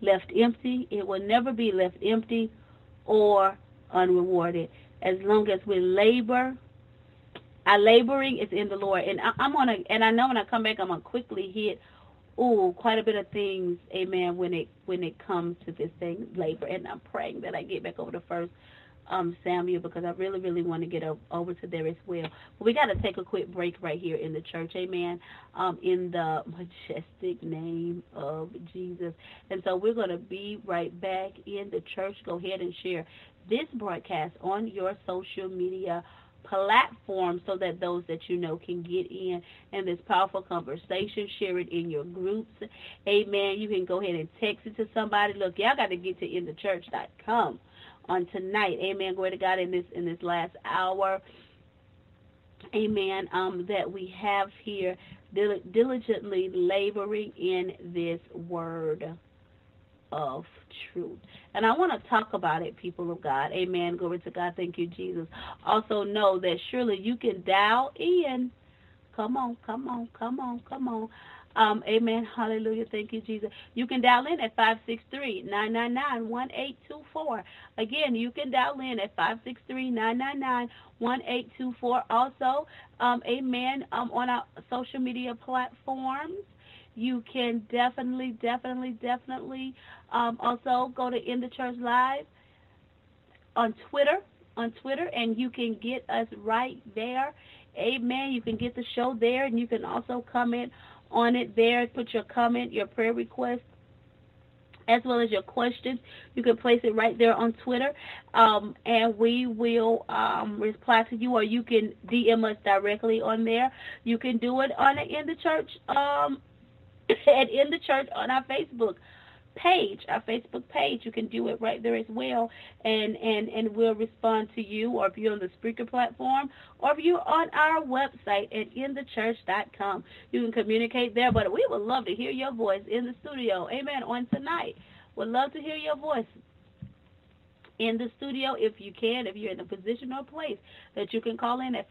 Left empty, it will never be left empty or unrewarded. As long as we labor our laboring is in the Lord. And I, am gonna and I know when I come back I'm gonna quickly hit oh quite a bit of things, amen, when it when it comes to this thing, labor. And I'm praying that I get back over to first um, Samuel because I really, really want to get over to there as well. But we got to take a quick break right here in the church, amen, um, in the majestic name of Jesus. And so we're going to be right back in the church. Go ahead and share this broadcast on your social media platform so that those that you know can get in and this powerful conversation. Share it in your groups. Amen. You can go ahead and text it to somebody. Look, y'all got to get to inthechurch.com on tonight. Amen. Glory to God in this in this last hour. Amen. Um, that we have here diligently laboring in this word. Of truth. And I want to talk about it, people of God. Amen. Glory to God. Thank you, Jesus. Also know that surely you can dial in. Come on, come on, come on, come on. Um, amen. Hallelujah. Thank you, Jesus. You can dial in at 563-999-1824. Again, you can dial in at 563-999-1824. Also, um, amen, um, on our social media platforms. You can definitely, definitely, definitely um, also go to In the Church Live on Twitter, on Twitter, and you can get us right there. Amen. You can get the show there, and you can also comment on it there. Put your comment, your prayer request, as well as your questions. You can place it right there on Twitter, um, and we will um, reply to you, or you can DM us directly on there. You can do it on the In the Church um, at In the Church on our Facebook page, our Facebook page. You can do it right there as well, and and and we'll respond to you. Or if you're on the Spreaker platform, or if you're on our website at inthechurch.com, you can communicate there. But we would love to hear your voice in the studio. Amen. On tonight, would love to hear your voice in the studio if you can, if you're in a position or place that you can call in at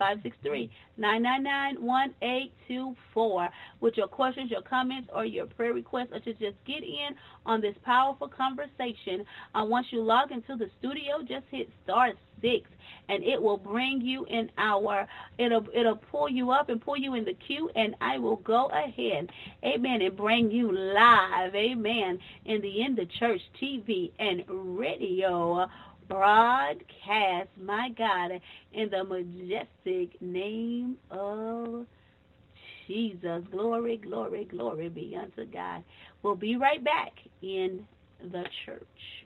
563-999-1824 with your questions, your comments, or your prayer requests, or to just get in on this powerful conversation. Uh, once you log into the studio, just hit star six and it will bring you in our it'll it'll pull you up and pull you in the queue and I will go ahead amen and bring you live amen in the in the church TV and radio broadcast my God in the majestic name of Jesus. Glory glory glory be unto God. We'll be right back in the church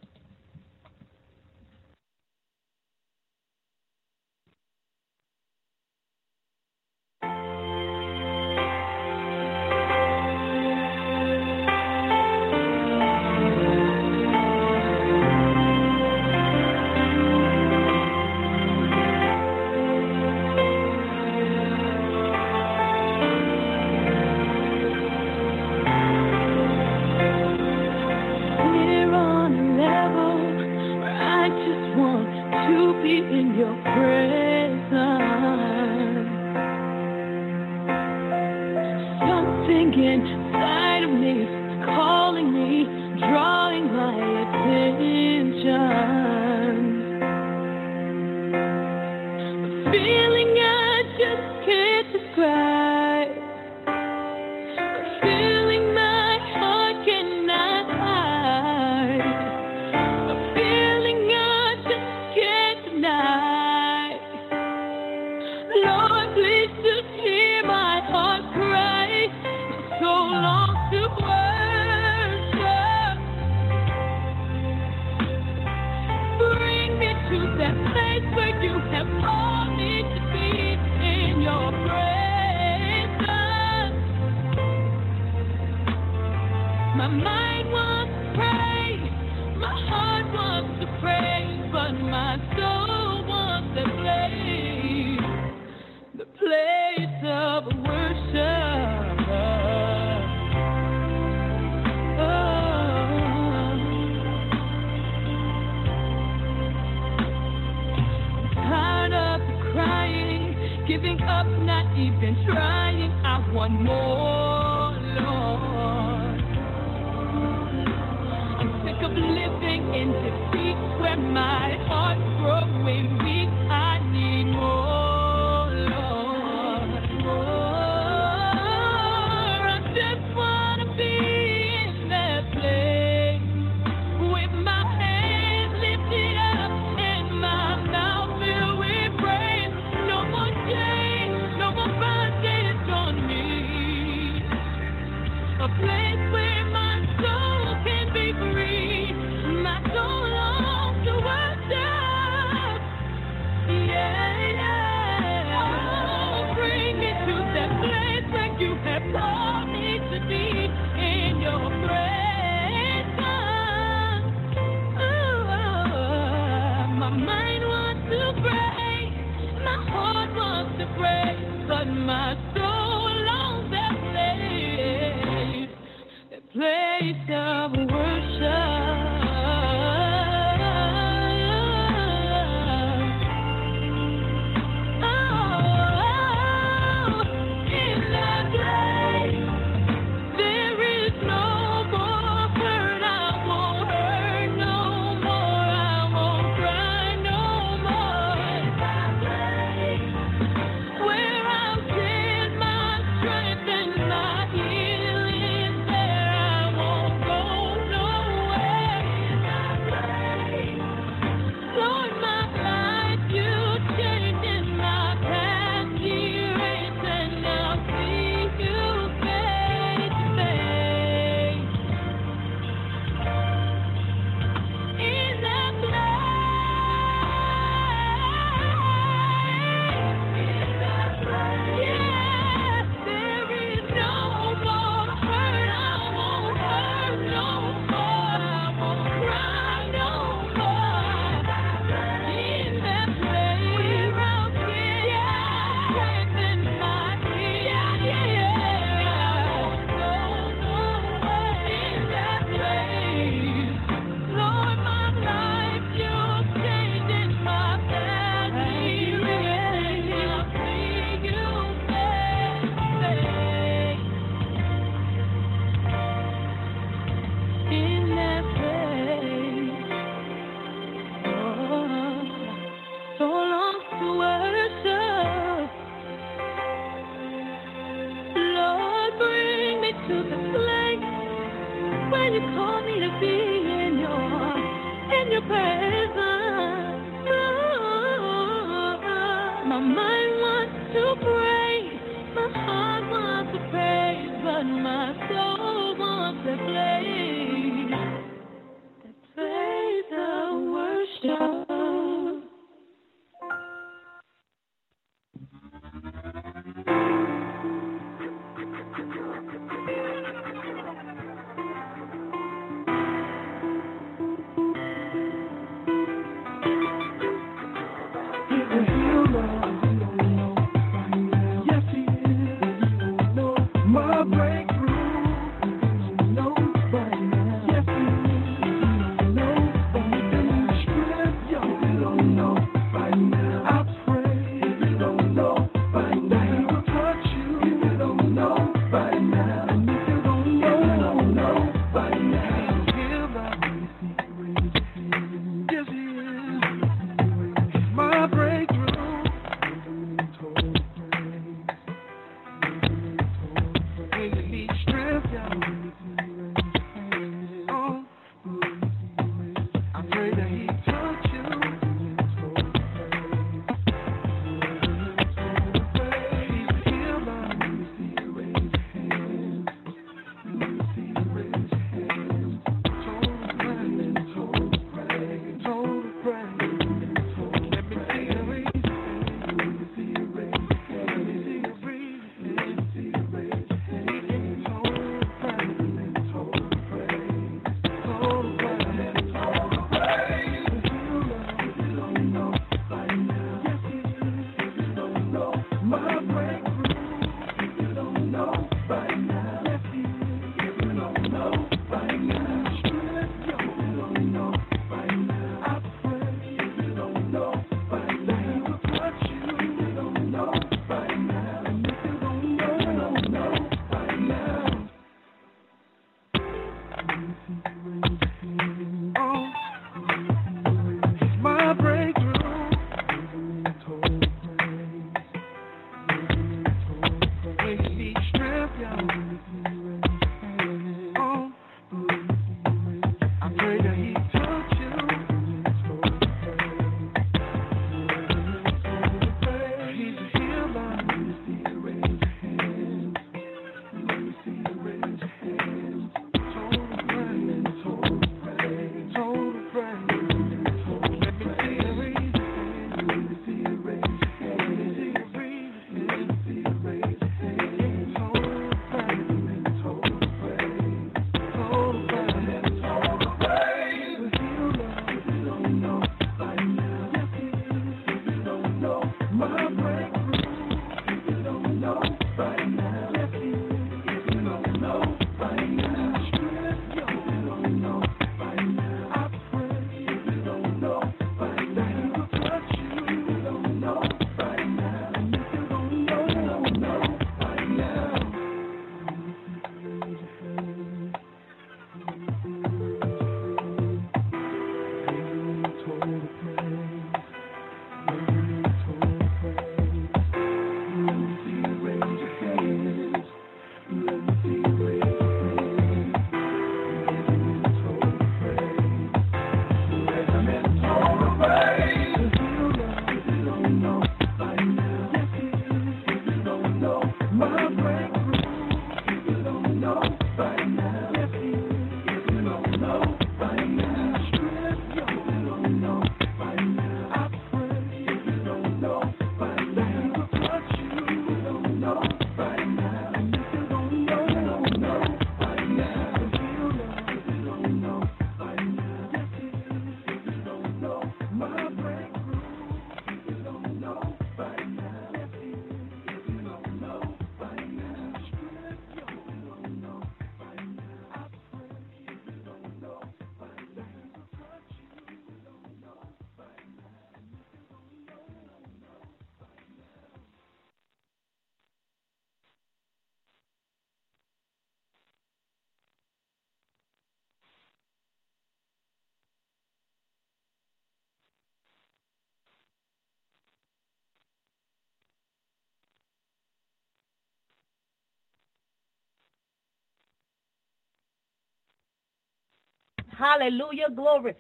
Hallelujah. Glory.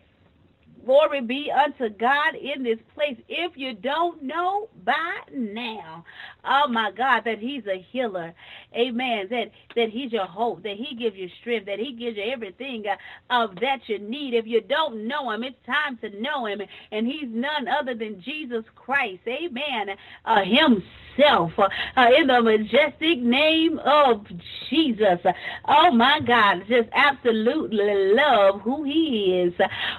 Glory be unto God in this place. If you don't know by now, oh my God, that He's a healer. Amen. That that He's your hope, that He gives you strength, that He gives you everything uh, of that you need. If you don't know Him, it's time to know Him. And He's none other than Jesus Christ. Amen. Uh, himself. Uh, in the majestic name of Jesus. Oh my God. Just absolutely love who He is.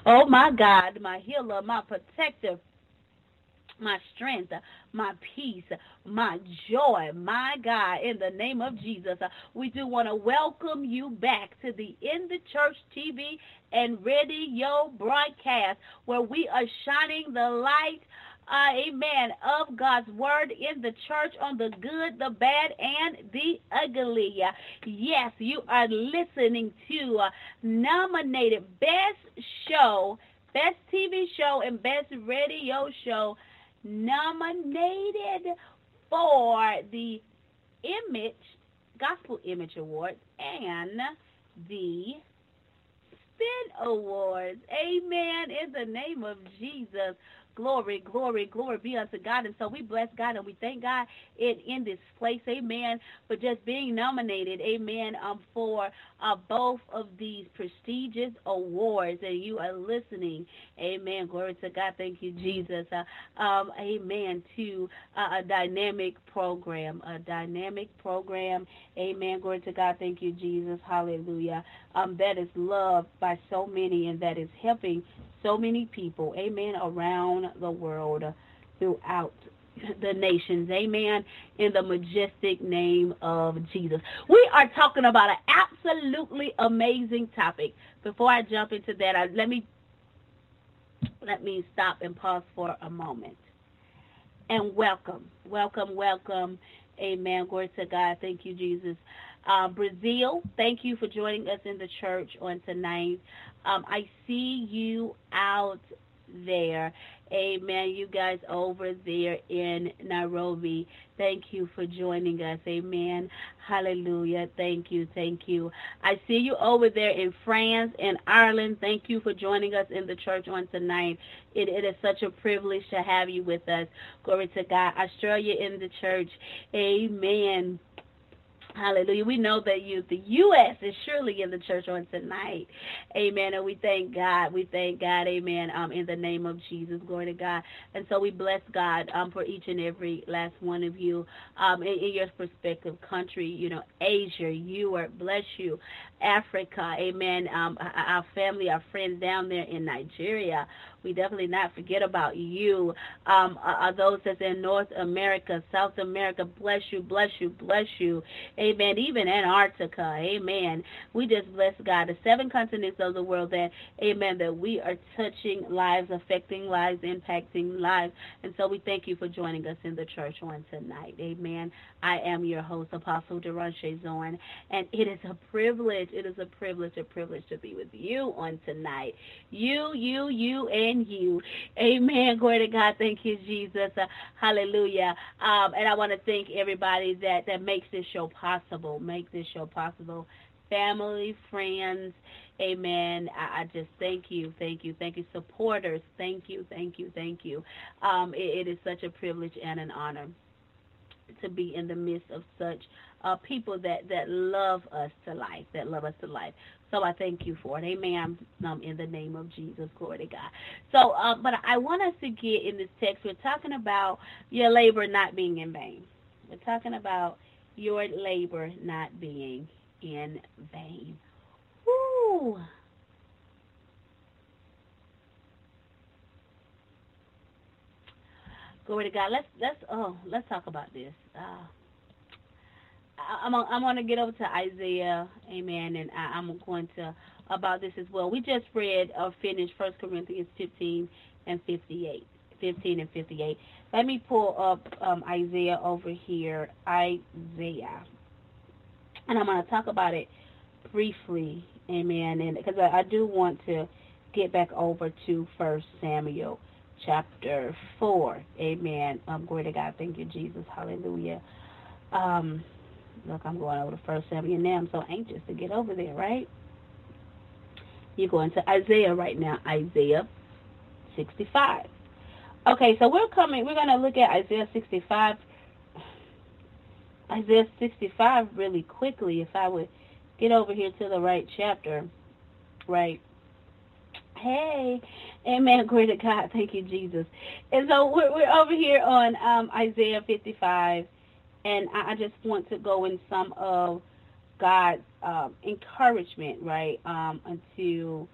Oh my God. My healer, my protector my strength, my peace, my joy, my God, in the name of Jesus. We do want to welcome you back to the In the Church TV and radio broadcast where we are shining the light uh, amen, of God's word in the church on the good, the bad, and the ugly. Yes, you are listening to uh, nominated Best Show, Best TV Show, and Best Radio Show nominated for the Image Gospel Image Awards and the Spin Awards. Amen. In the name of Jesus. Glory, glory, glory be unto God. And so we bless God and we thank God in, in this place, amen, for just being nominated, amen, um, for uh, both of these prestigious awards. And you are listening, amen. Glory to God. Thank you, Jesus. Uh, um, amen, to uh, a dynamic program, a dynamic program, amen. Glory to God. Thank you, Jesus. Hallelujah. Um, that is loved by so many and that is helping so many people, amen, around the world throughout the nations, amen, in the majestic name of Jesus. We are talking about an absolutely amazing topic. Before I jump into that, I, let me let me stop and pause for a moment. And welcome, welcome, welcome, amen. Glory to God. Thank you, Jesus. Uh, Brazil, thank you for joining us in the church on tonight. Um, I see you out there. Amen. You guys over there in Nairobi. Thank you for joining us. Amen. Hallelujah. Thank you. Thank you. I see you over there in France and Ireland. Thank you for joining us in the church on tonight. It, it is such a privilege to have you with us. Glory to God. Australia in the church. Amen. Hallelujah. We know that you, the U.S. is surely in the church on tonight. Amen. And we thank God. We thank God. Amen. Um, in the name of Jesus. Glory to God. And so we bless God um, for each and every last one of you um, in, in your respective country. You know, Asia, Europe, bless you. Africa. Amen. Um, our family, our friends down there in Nigeria we definitely not forget about you. Um, those that's in North America, South America, bless you, bless you, bless you. Amen. Even Antarctica, amen. We just bless God. The seven continents of the world that, amen, that we are touching lives, affecting lives, impacting lives. And so we thank you for joining us in the church on tonight. Amen. I am your host, Apostle Derashay Zorn, and it is a privilege, it is a privilege, a privilege to be with you on tonight. You, you, you, and you. Amen. Glory to God. Thank you, Jesus. Uh, hallelujah. Um, and I want to thank everybody that, that makes this show possible, make this show possible. Family, friends, Amen. I, I, just thank you, thank you, thank you. Supporters, thank you, thank you, thank you. Um, it, it is such a privilege and an honor to be in the midst of such uh, people that, that love us to life, that love us to life. So I thank you for it. Amen. Um, in the name of Jesus. Glory to God. So, uh, but I want us to get in this text. We're talking about your labor not being in vain. We're talking about your labor not being in vain. Woo! Glory to God. Let's let's oh let's talk about this. Uh, I'm I'm going to get over to Isaiah, Amen, and I, am going to about this as well. We just read or uh, finished First Corinthians 15 and 58, 15 and 58. Let me pull up um, Isaiah over here, Isaiah, and I'm going to talk about it briefly, Amen, and because I, I do want to get back over to First Samuel chapter 4. Amen. Um, glory to God. Thank you, Jesus. Hallelujah. Um, look, I'm going over to First Samuel now. I'm so anxious to get over there, right? You're going to Isaiah right now. Isaiah 65. Okay, so we're coming, we're going to look at Isaiah 65. Isaiah 65 really quickly, if I would get over here to the right chapter, right? Hey, amen, glory to God, thank you, Jesus. And so we're, we're over here on um, Isaiah 55, and I, just want to go in some of God's um, encouragement, right, um, unto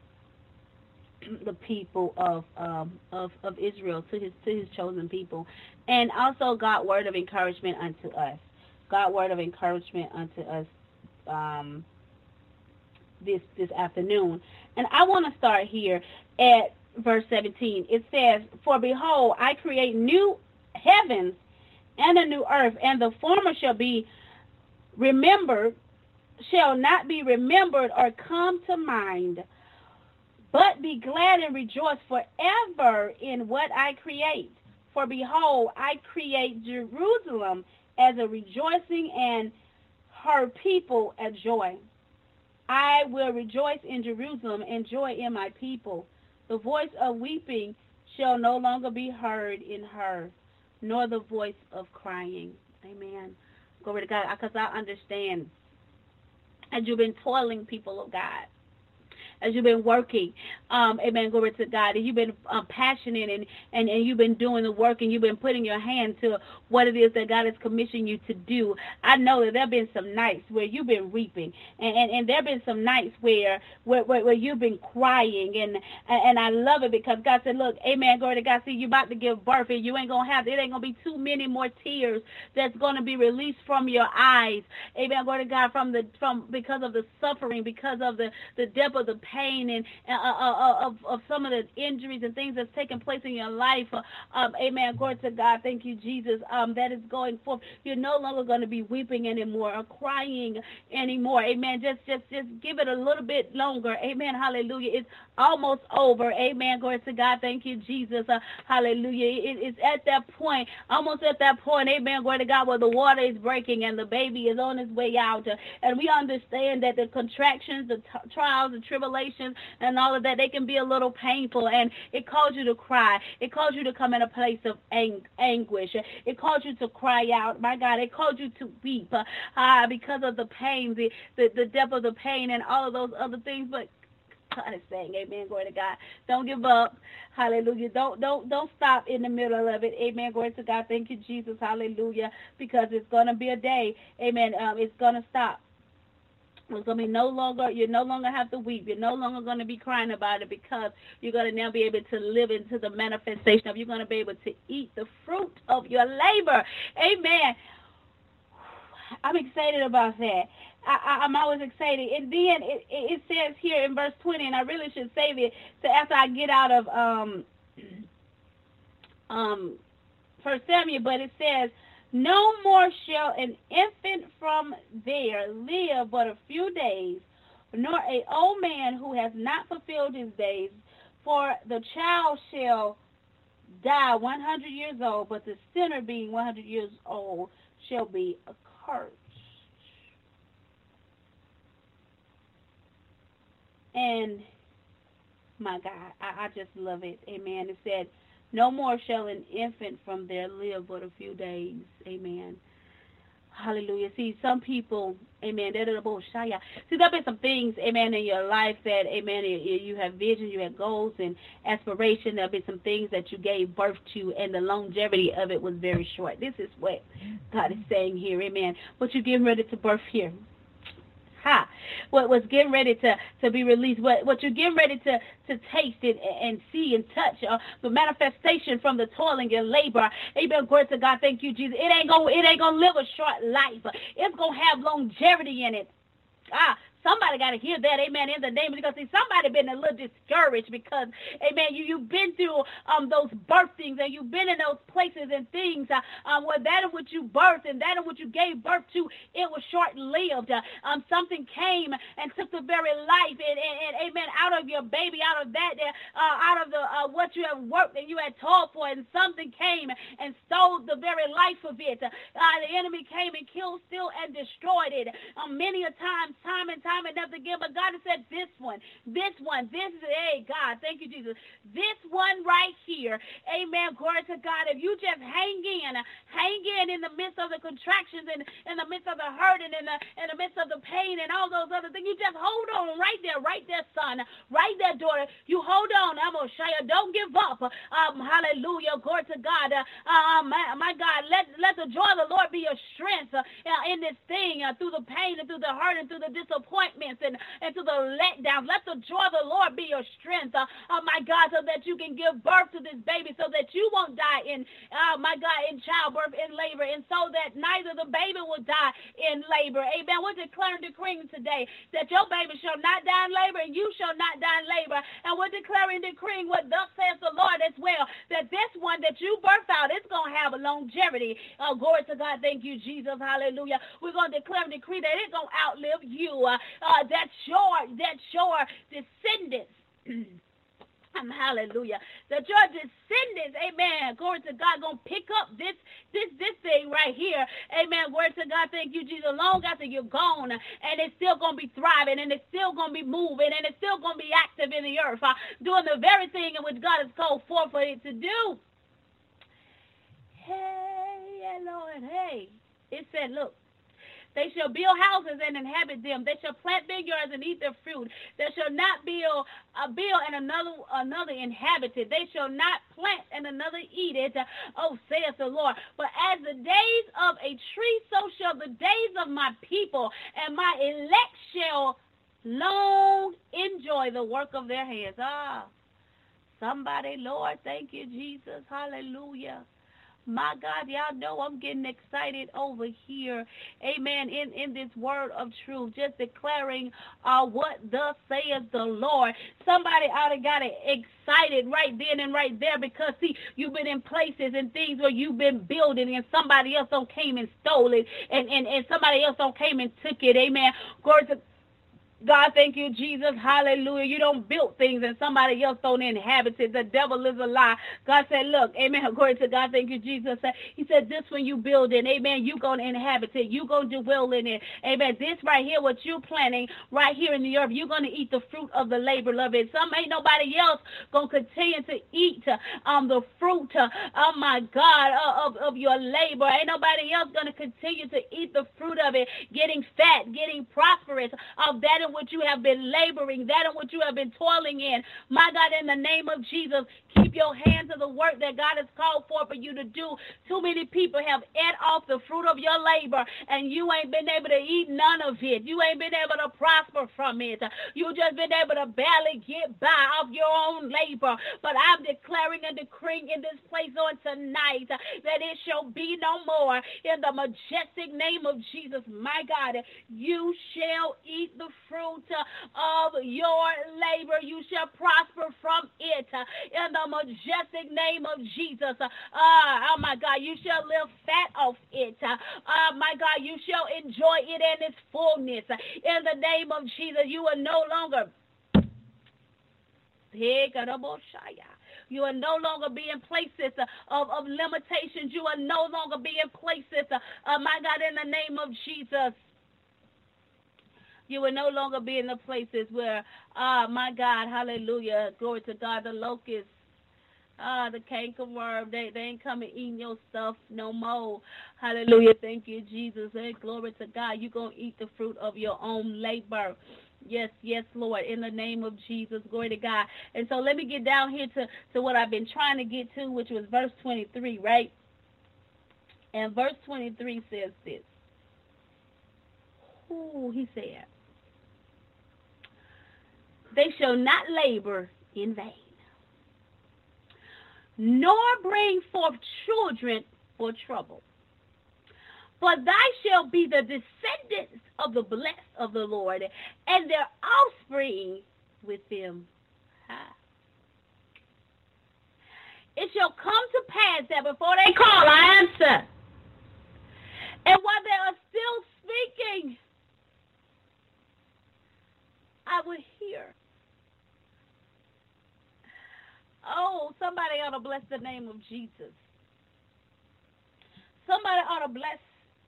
the people of, um, of of Israel, to his to his chosen people, and also God word of encouragement unto us. God word of encouragement unto us um, this this afternoon. And I want to start here at verse 17. It says, "For behold, I create new heavens and a new earth, and the former shall be remembered, shall not be remembered or come to mind." But be glad and rejoice forever in what I create. For behold, I create Jerusalem as a rejoicing and her people a joy. I will rejoice in Jerusalem and joy in my people. The voice of weeping shall no longer be heard in her, nor the voice of crying. Amen. Glory to God. Because I understand. And you've been toiling, people of God as you've been working. Um, amen. Glory to God. And you've been um, passionate and, and, and you've been doing the work and you've been putting your hand to what it is that God has commissioned you to do. I know that there have been some nights where you've been reaping and, and, and there have been some nights where, where, where, where you've been crying and, and I love it because God said, look, amen, glory to God, see, you're about to give birth and you ain't going to have, it ain't going to be too many more tears that's going to be released from your eyes. Amen, glory to God, from the, from, because of the suffering, because of the, the depth of the pain and uh, uh, uh, of, of some of the injuries and things that's taken place in your life. Uh, um, amen. Glory to God. Thank you, Jesus. Um, that is going forth. You're no longer going to be weeping anymore or crying anymore. Amen. Just, just, just give it a little bit longer. Amen. Hallelujah. It's almost over. Amen. Glory to God. Thank you, Jesus. Uh, hallelujah. It, it's at that point, almost at that point. Amen. Glory to God, where the water is breaking and the baby is on his way out. Uh, and we understand that the contractions, the t- trials, the tribulations tribulations and all of that, they can be a little painful and it calls you to cry. It calls you to come in a place of ang- anguish. It calls you to cry out. My God, it calls you to weep uh, because of the pain, the, the, the depth of the pain and all of those other things. But God is saying, Amen, glory to God. Don't give up. Hallelujah. Don't don't don't stop in the middle of it. Amen. Glory to God. Thank you, Jesus. Hallelujah. Because it's gonna be a day. Amen. Um, it's gonna stop. It's gonna be no longer you no longer have to weep. You're no longer gonna be crying about it because you're gonna now be able to live into the manifestation of you're gonna be able to eat the fruit of your labor. Amen. I'm excited about that. I, am always excited. And then it, it, says here in verse 20, and I really should save it to after I get out of um um First Samuel, but it says no more shall an infant from there live but a few days, nor a old man who has not fulfilled his days, for the child shall die 100 years old, but the sinner being 100 years old shall be accursed. And my God, I, I just love it. Amen. It said, no more shall an infant from there live but a few days. Amen. Hallelujah. See, some people, amen. See, there have been some things, amen, in your life that, amen, you have vision, you have goals and aspiration. There have been some things that you gave birth to, and the longevity of it was very short. This is what God is saying here, amen. What you're getting ready to birth here ha, what was getting ready to, to be released, what, what you're getting ready to, to taste it and see and touch, uh, the manifestation from the toil and your labor. Amen. Glory to God. Thank you, Jesus. It ain't gonna, it ain't gonna live a short life. It's gonna have longevity in it. Ah, Somebody got to hear that, amen, in the name of because see, somebody been a little discouraged because, amen, you, you've been through um those birthings and you've been in those places and things uh, um, where that is what you birthed and that is what you gave birth to, it was short-lived. Uh, um, something came and took the very life and, and, and amen, out of your baby, out of that, uh, out of the uh, what you have worked and you had toiled for and something came and stole the very life of it. Uh, the enemy came and killed, still, and destroyed it. Um, many a times, time and time time enough again. But God has said this one, this one, this is, hey, God, thank you, Jesus. This one right here, amen, glory to God. If you just hang in, hang in in the midst of the contractions and in the midst of the hurt and in the, in the midst of the pain and all those other things, you just hold on right there, right there, son, right there, daughter. You hold on, I'm going to show you. Don't give up. Um, hallelujah, glory to God. Uh, uh, my, my God, let, let the joy of the Lord be your strength uh, in this thing uh, through the pain and through the hurt and through the disappointments and, and through the letdowns. Let the joy of the Lord be your strength, uh, oh my God, so that you can give birth to this baby, so that you won't die in, uh, my God, in childbirth, in labor, and so that neither the baby will die in labor. Amen. We're declaring, decreeing today that your baby shall not die in labor, and you shall not die in labor. And we're declaring, decreeing what thus says the Lord as well, that this one that you birth out, is going to have a longevity. Uh, glory to God. Thank you, Jesus. Hallelujah. We're going to declare and decree that it's going to outlive you. Uh, uh, that's your, that's your descendants. Um, hallelujah. That your descendants, amen, glory to God, gonna pick up this this this thing right here. Amen. Glory to God, thank you, Jesus. Long after you're gone, and it's still gonna be thriving, and it's still gonna be moving, and it's still gonna be active in the earth, uh, doing the very thing in which God has called for for it to do. Hey, Lord, hey. It said, look, they shall build houses and inhabit them. They shall plant vineyards and eat their fruit. They shall not build a build and another another inhabit it. They shall not plant and another eat it. Oh, saith the Lord. But as the days of a tree, so shall the days of my people, and my elect shall long enjoy the work of their hands. Ah, somebody, Lord, thank you, Jesus. Hallelujah. My God, y'all know I'm getting excited over here. Amen. In, in this word of truth, just declaring uh, what thus saith the Lord. Somebody ought to got it excited right then and right there because, see, you've been in places and things where you've been building and somebody else don't came and stole it and, and, and somebody else don't came and took it. Amen. Glory to God, thank you, Jesus. Hallelujah. You don't build things and somebody else don't inhabit it. The devil is a lie. God said, look, amen. Glory to God. Thank you, Jesus. He said, this when you build it, amen, you going to inhabit it. you going to dwell in it. Amen. This right here, what you're planting right here in the earth, you're going to eat the fruit of the labor of it. Some ain't nobody else going to continue to eat um, the fruit, uh, oh my God, uh, of, of your labor. Ain't nobody else going to continue to eat the fruit of it, getting fat, getting prosperous of that in which you have been laboring, that in which you have been toiling in. My God, in the name of Jesus, keep your hands to the work that God has called for for you to do. Too many people have ate off the fruit of your labor, and you ain't been able to eat none of it. You ain't been able to prosper from it. You just been able to barely get by off your own labor. But I'm declaring and decreeing in this place on tonight that it shall be no more. In the majestic name of Jesus, my God, you shall eat the fruit fruit of your labor. You shall prosper from it in the majestic name of Jesus. Uh, oh my God, you shall live fat off it. Uh, my God, you shall enjoy it in its fullness. In the name of Jesus, you are no longer. You are no longer being places of, of limitations. You are no longer being places, uh, my God, in the name of Jesus. You will no longer be in the places where, ah, my God, hallelujah, glory to God, the locusts, ah, the cankerworm, they, they ain't coming eating your stuff no more. Hallelujah, thank you, Jesus. Hey, glory to God. You're going to eat the fruit of your own labor. Yes, yes, Lord, in the name of Jesus, glory to God. And so let me get down here to, to what I've been trying to get to, which was verse 23, right? And verse 23 says this. Ooh, he said, they shall not labor in vain, nor bring forth children for trouble. For thy shall be the descendants of the blessed of the Lord, and their offspring with them. It shall come to pass that before they call, I answer. And while they are still speaking, I will hear. Oh, somebody ought to bless the name of Jesus. Somebody ought to bless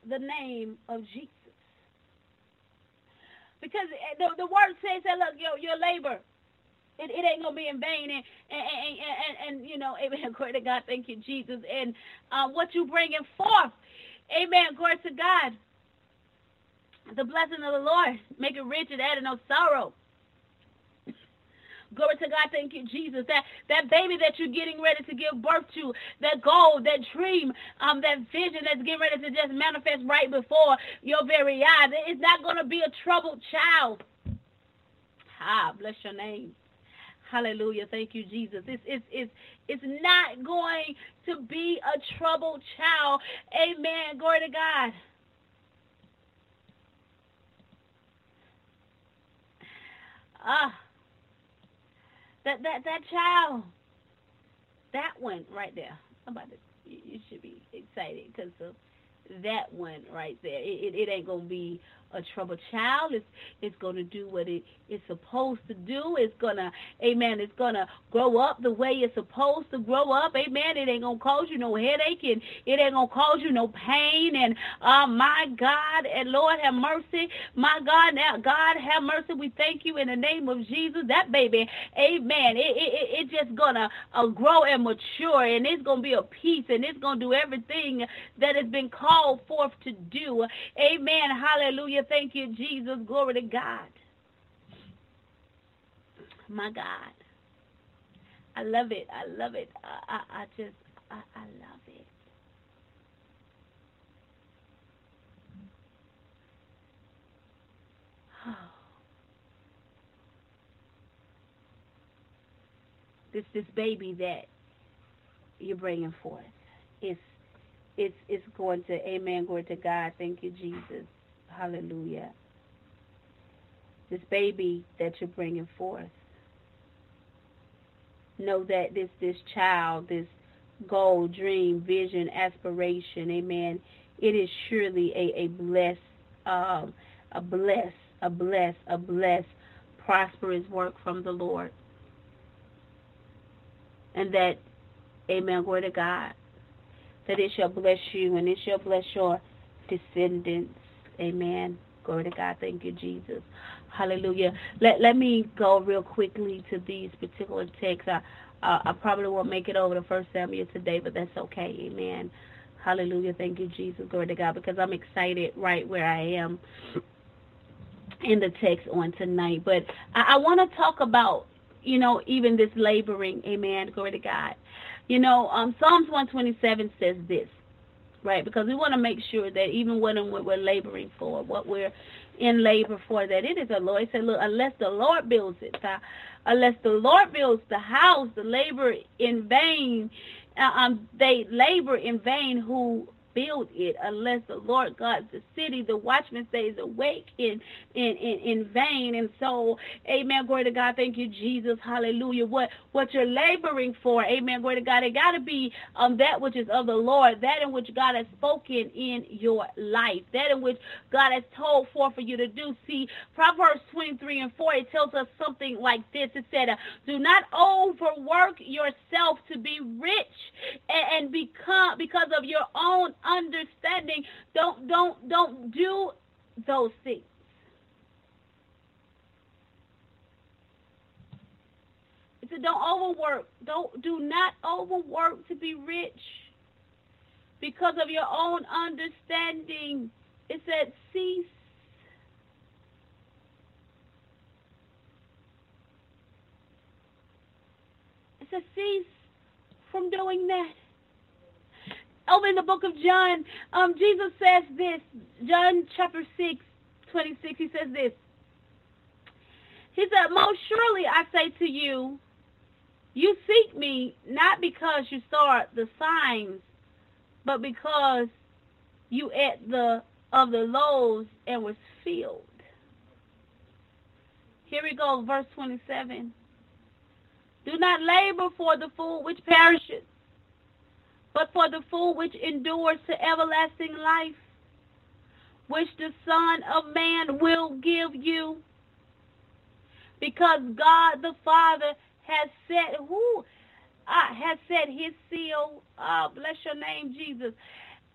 the name of Jesus. Because the, the word says that, look, your, your labor, it, it ain't going to be in vain. And, and, and, and, and, you know, amen, glory to God, thank you, Jesus. And uh, what you bringing forth, amen, glory to God. The blessing of the Lord, make it rich and add no sorrow. Glory to God. Thank you, Jesus. That that baby that you're getting ready to give birth to, that goal, that dream, um, that vision that's getting ready to just manifest right before your very eyes. It's not going to be a troubled child. Ah, bless your name. Hallelujah. Thank you, Jesus. It's, it's, it's, it's not going to be a troubled child. Amen. Glory to God. Ah that that that child, that one right there. Somebody, you should be excited because of that one right there. It, it, it ain't gonna be a troubled child. It's it's going to do what it is supposed to do. It's gonna, amen. It's gonna grow up the way it's supposed to grow up. Amen. It ain't gonna cause you no headache and it ain't gonna cause you no pain. And uh, my God and Lord have mercy. My God, now God have mercy. We thank you in the name of Jesus. That baby, amen. It it, it just gonna uh, grow and mature, and it's gonna be a peace, and it's gonna do everything that has been called forth to do. Amen. Hallelujah. Thank you, Jesus. Glory to God. My God. I love it. I love it. I, I, I just, I, I love it. Oh. This this baby that you're bringing forth, it's it's it's going to, Amen. Glory to God. Thank you, Jesus. Hallelujah. This baby that you're bringing forth. Know that this this child, this goal, dream, vision, aspiration, amen. It is surely a, a blessed, um, a blessed, a blessed, a blessed, prosperous work from the Lord. And that, amen, glory to God, that it shall bless you and it shall bless your descendants Amen. Glory to God. Thank you, Jesus. Hallelujah. Let let me go real quickly to these particular texts. I, uh, I probably won't make it over to First Samuel today, but that's okay. Amen. Hallelujah. Thank you, Jesus. Glory to God. Because I'm excited right where I am in the text on tonight. But I, I want to talk about, you know, even this laboring. Amen. Glory to God. You know, um, Psalms 127 says this right? Because we want to make sure that even when we're laboring for, what we're in labor for, that it is the Lord. He said, look, unless the Lord builds it, uh, unless the Lord builds the house, the labor in vain, uh, um, they labor in vain who build it unless the Lord guards the city. The watchman stays awake in, in, in, in vain. And so, amen, glory to God. Thank you, Jesus. Hallelujah. What, what you're laboring for, amen, glory to God, it got to be um, that which is of the Lord, that in which God has spoken in your life, that in which God has told for for you to do. See, Proverbs 23 and 4, it tells us something like this. It said, do not overwork yourself to be rich and, and become because of your own understanding. Don't don't don't do those things. It said don't overwork. Don't do not overwork to be rich because of your own understanding. It said cease It said cease from doing that over in the book of John, um, Jesus says this, John chapter 6, 26, he says this. He said, Most surely I say to you, you seek me not because you saw the signs, but because you ate the of the loaves and was filled. Here we go, verse 27. Do not labor for the food which perishes, but for the food which endures to everlasting life, which the Son of Man will give you. Because God the Father has set who uh, has set his seal. Uh, bless your name, Jesus.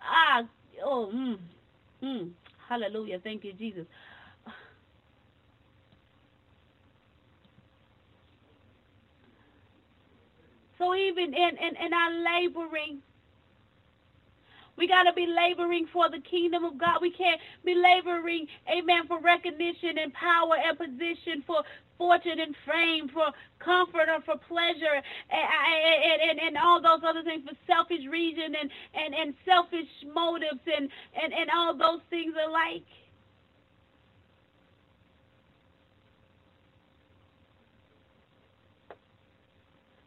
Ah, oh, mm, mm, hallelujah. Thank you, Jesus. So even in, in, in our laboring, we got to be laboring for the kingdom of God. We can't be laboring, amen, for recognition and power and position, for fortune and fame, for comfort or for pleasure, and, and, and all those other things, for selfish reason and, and, and selfish motives and, and, and all those things alike.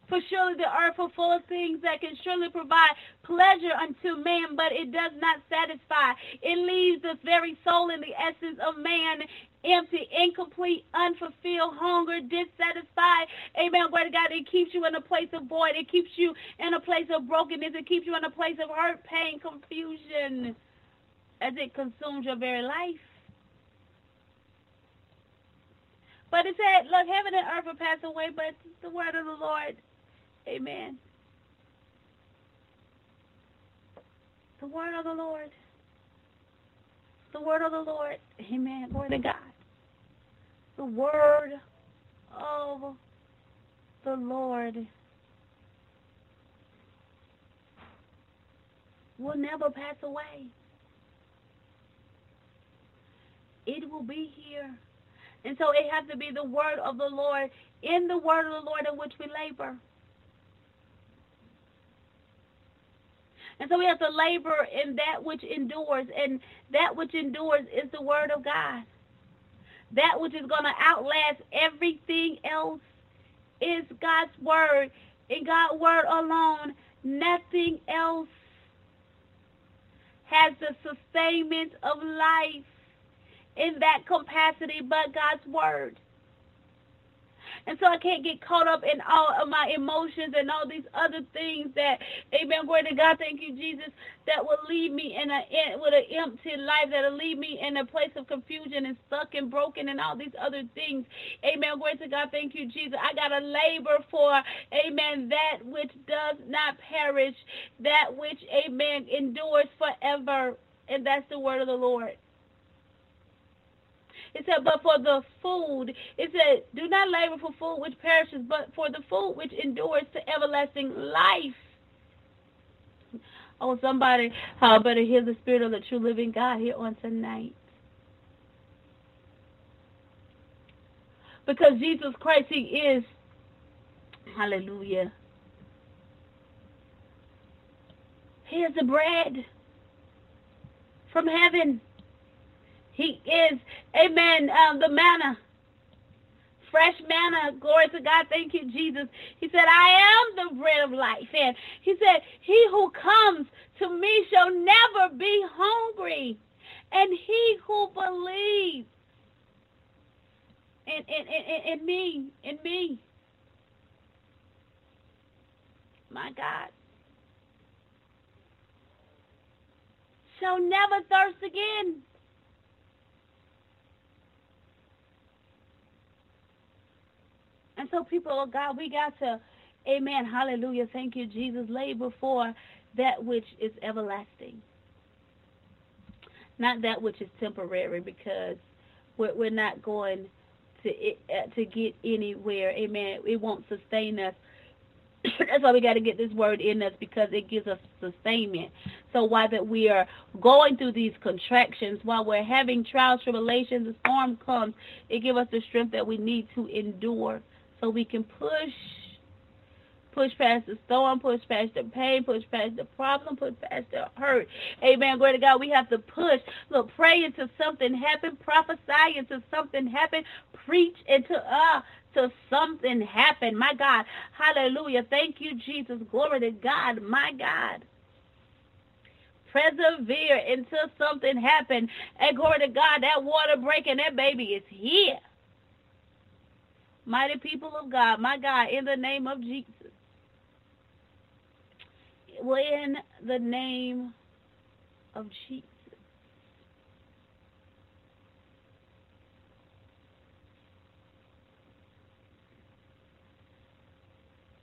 For surely the earth is full of things that can surely provide pleasure unto man, but it does not satisfy. It leaves the very soul and the essence of man empty, incomplete, unfulfilled, hunger, dissatisfied. Amen. Word of God, it keeps you in a place of void. It keeps you in a place of brokenness. It keeps you in a place of hurt, pain, confusion as it consumes your very life. But it said, look, heaven and earth will pass away, but the word of the Lord Amen. The word of the Lord. The word of the Lord. Amen. Glory to God. The word of the Lord will never pass away. It will be here. And so it has to be the word of the Lord, in the word of the Lord in which we labor. And so we have to labor in that which endures. And that which endures is the word of God. That which is going to outlast everything else is God's word. In God's word alone, nothing else has the sustainment of life in that capacity but God's word. And so I can't get caught up in all of my emotions and all these other things that, amen, glory to God, thank you, Jesus, that will leave me in a with an empty life, that'll leave me in a place of confusion and stuck and broken and all these other things. Amen, glory to God, thank you, Jesus. I got to labor for, amen, that which does not perish, that which, amen, endures forever. And that's the word of the Lord. It said, but for the food, it said, do not labor for food which perishes, but for the food which endures to everlasting life. Oh, somebody uh, better hear the spirit of the true living God here on tonight. Because Jesus Christ, He is, hallelujah. He is the bread from heaven. He is, amen, um, the manna. Fresh manna. Glory to God. Thank you, Jesus. He said, I am the bread of life. And he said, He who comes to me shall never be hungry. And he who believes in, in, in, in me, in me, my God, shall never thirst again. And so, people of God, we got to, amen, hallelujah, thank you, Jesus, lay before that which is everlasting. Not that which is temporary, because we're, we're not going to uh, to get anywhere. Amen. It won't sustain us. That's why we got to get this word in us because it gives us sustainment. So while that we are going through these contractions, while we're having trials, tribulations, the storm comes, it gives us the strength that we need to endure so we can push push past the storm, push past the pain, push past the problem, push past the hurt. Amen. Glory to God. We have to push. Look, pray until something happen, prophesy until something happen, preach until uh till something happen. My God. Hallelujah. Thank you, Jesus. Glory to God. My God. Persevere until something happen. And glory to God, that water breaking, that baby is here. Mighty people of God, my God, in the name of Jesus. Well, in the name of Jesus.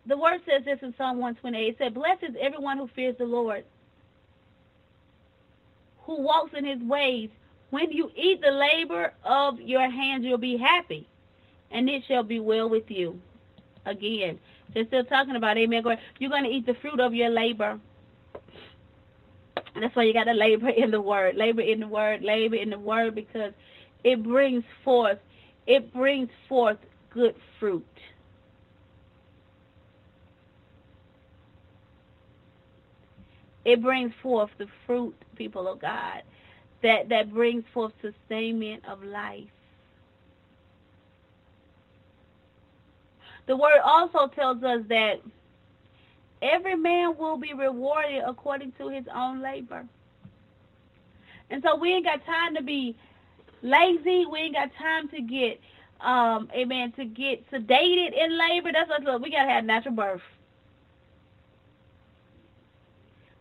The word says this in Psalm 128. It said, Blessed is everyone who fears the Lord, who walks in his ways. When you eat the labor of your hands, you'll be happy and it shall be well with you. Again, They're still talking about, amen. You're going to eat the fruit of your labor. That's why you got to labor in the word, labor in the word, labor in the word, because it brings forth, it brings forth good fruit. It brings forth the fruit, people of God, that, that brings forth sustainment of life. The word also tells us that every man will be rewarded according to his own labor. And so we ain't got time to be lazy. We ain't got time to get, um, amen, to get sedated in labor. That's what look, we gotta have natural birth.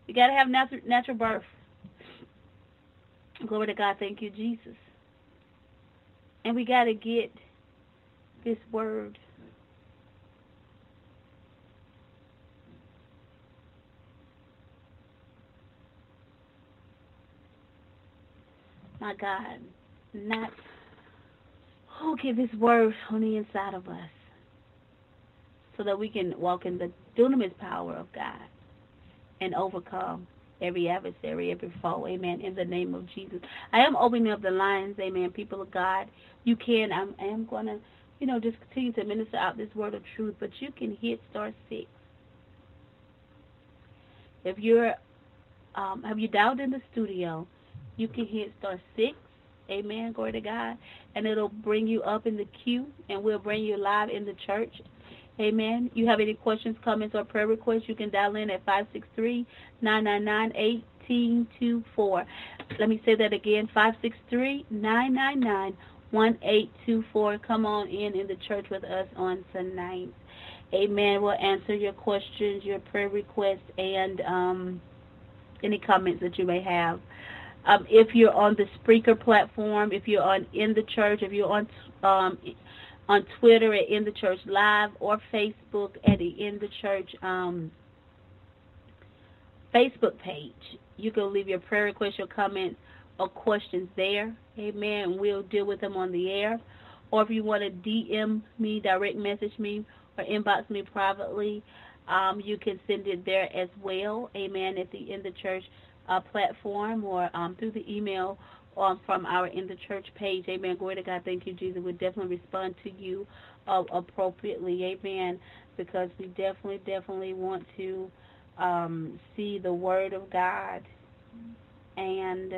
We gotta have natural natural birth. Glory to God. Thank you, Jesus. And we gotta get this word. My God, not who give His word on the inside of us so that we can walk in the dunamis power of God and overcome every adversary, every foe. Amen. In the name of Jesus. I am opening up the lines. Amen. People of God, you can. I'm, I am going to, you know, just continue to minister out this word of truth, but you can hit star six. If you're, um, have you dialed in the studio? You can hit star six. Amen. Glory to God. And it'll bring you up in the queue and we'll bring you live in the church. Amen. You have any questions, comments, or prayer requests, you can dial in at 563-999-1824. Let me say that again, 563-999-1824. Come on in in the church with us on tonight. Amen. We'll answer your questions, your prayer requests, and um, any comments that you may have. Um, if you're on the Spreaker platform, if you're on in the church, if you're on um, on Twitter at In the Church Live or Facebook at the In the Church um, Facebook page, you can leave your prayer requests, your comments, or questions there. Amen. We'll deal with them on the air. Or if you want to DM me, direct message me, or inbox me privately, um, you can send it there as well. Amen. At the In the Church uh, platform or um, through the email um, from our In the Church page. Amen. Glory to God. Thank you, Jesus. we definitely respond to you uh, appropriately. Amen. Because we definitely, definitely want to um, see the Word of God and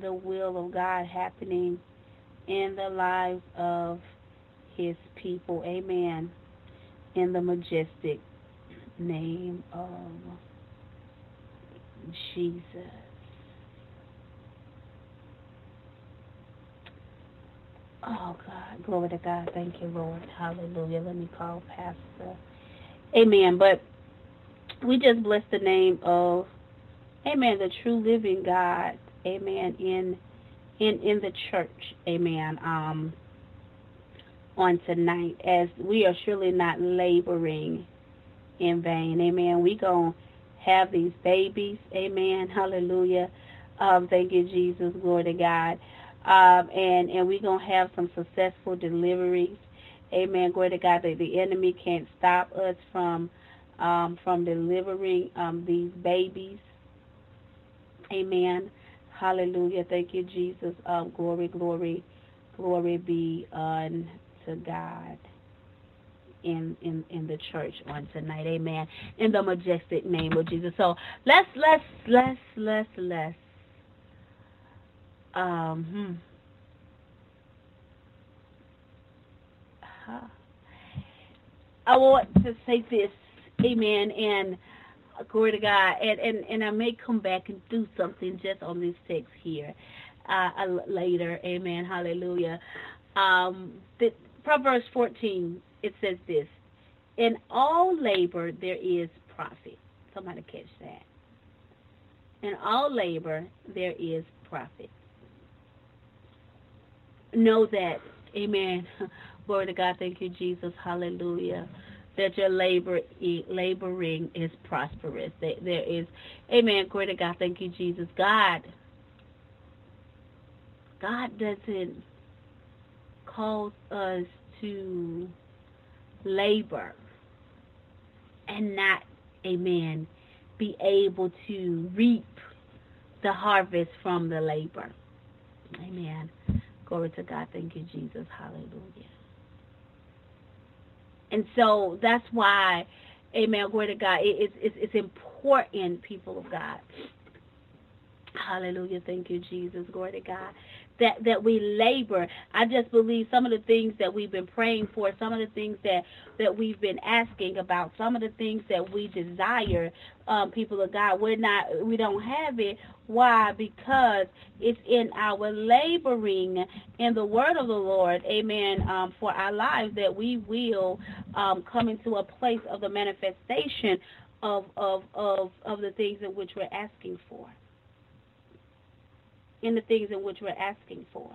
the will of God happening in the lives of His people. Amen. In the majestic name of Jesus. Oh, God. Glory to God. Thank you, Lord. Hallelujah. Let me call Pastor. Amen. But we just bless the name of, amen, the true living God. Amen. In in in the church. Amen. Um on tonight as we are surely not laboring in vain. Amen. We going have these babies. Amen. Hallelujah. Um, thank you, Jesus. Glory to God. Um, and and we're going to have some successful deliveries. Amen. Glory to God that the enemy can't stop us from um, from delivering um, these babies. Amen. Hallelujah. Thank you, Jesus. Um, glory, glory, glory be unto God in, in, in the church on tonight. Amen. In the majestic name of Jesus. So let's, let's, let's, let's, let's. Um, hmm. I want to say this, amen, and glory to God, and, and, and I may come back and do something just on this text here uh, later, amen, hallelujah. Um, the, Proverbs 14 it says this In all labor there is profit. Somebody catch that. In all labor there is profit. Know that, amen. Glory to God. Thank you, Jesus. Hallelujah. That your labor laboring is prosperous. There is, amen. Glory to God. Thank you, Jesus. God, God doesn't cause us to labor and not, amen, be able to reap the harvest from the labor. Amen. Glory to God. Thank you, Jesus. Hallelujah. And so that's why, amen, glory to God, it, it's, it's important, people of God. Hallelujah. Thank you, Jesus. Glory to God that that we labor. I just believe some of the things that we've been praying for, some of the things that that we've been asking about, some of the things that we desire, um, people of God, we're not, we don't have it. Why? Because it's in our laboring in the word of the Lord, Amen, um, for our lives that we will um, come into a place of the manifestation of of of of the things in which we're asking for in the things in which we're asking for.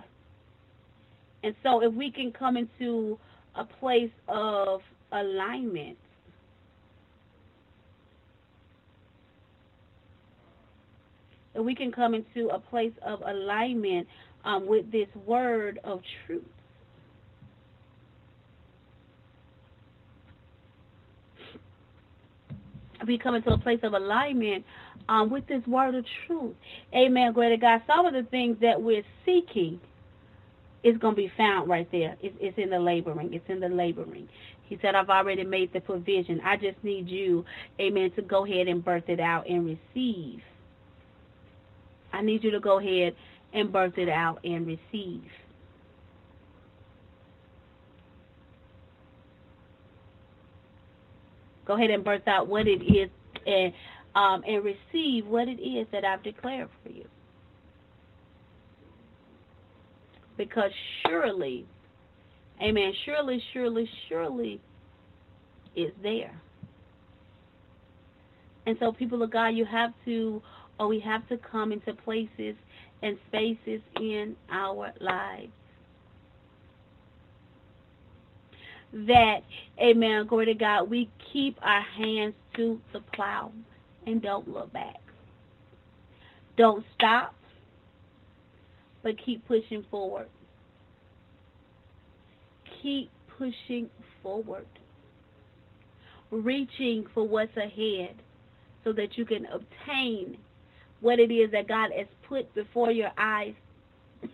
And so if we can come into a place of alignment, if we can come into a place of alignment um, with this word of truth, if we come into a place of alignment um, with this word of truth. Amen. Glory to God. Some of the things that we're seeking is going to be found right there. It's, it's in the laboring. It's in the laboring. He said, I've already made the provision. I just need you, amen, to go ahead and birth it out and receive. I need you to go ahead and birth it out and receive. Go ahead and birth out what it is and um, and receive what it is that I've declared for you. Because surely, amen, surely, surely, surely is there. And so, people of God, you have to, or we have to come into places and spaces in our lives that, amen, glory to God, we keep our hands to the plow and don't look back. Don't stop, but keep pushing forward. Keep pushing forward. Reaching for what's ahead so that you can obtain what it is that God has put before your eyes.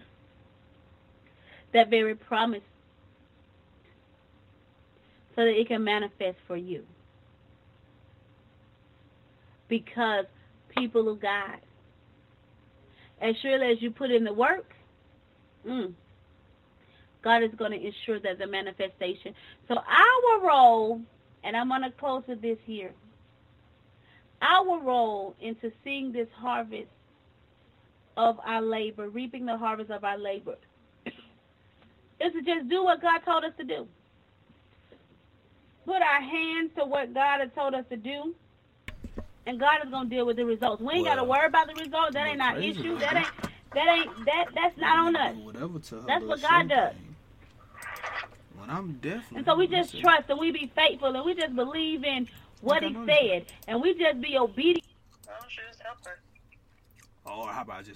that very promise so that it can manifest for you because people of God, as surely as you put in the work, mm, God is going to ensure that the manifestation. So our role, and I'm going to close with this here. Our role into seeing this harvest of our labor, reaping the harvest of our labor, is to just do what God told us to do. Put our hands to what God has told us to do and God is gonna deal with the results. We ain't well, gotta worry about the results. That ain't our issue. That ain't that ain't that that's not on us. Whatever to That's what God does. When I'm definitely. And so we just trust and we be faithful and we just believe in what He said and we just be obedient. Oh, how about just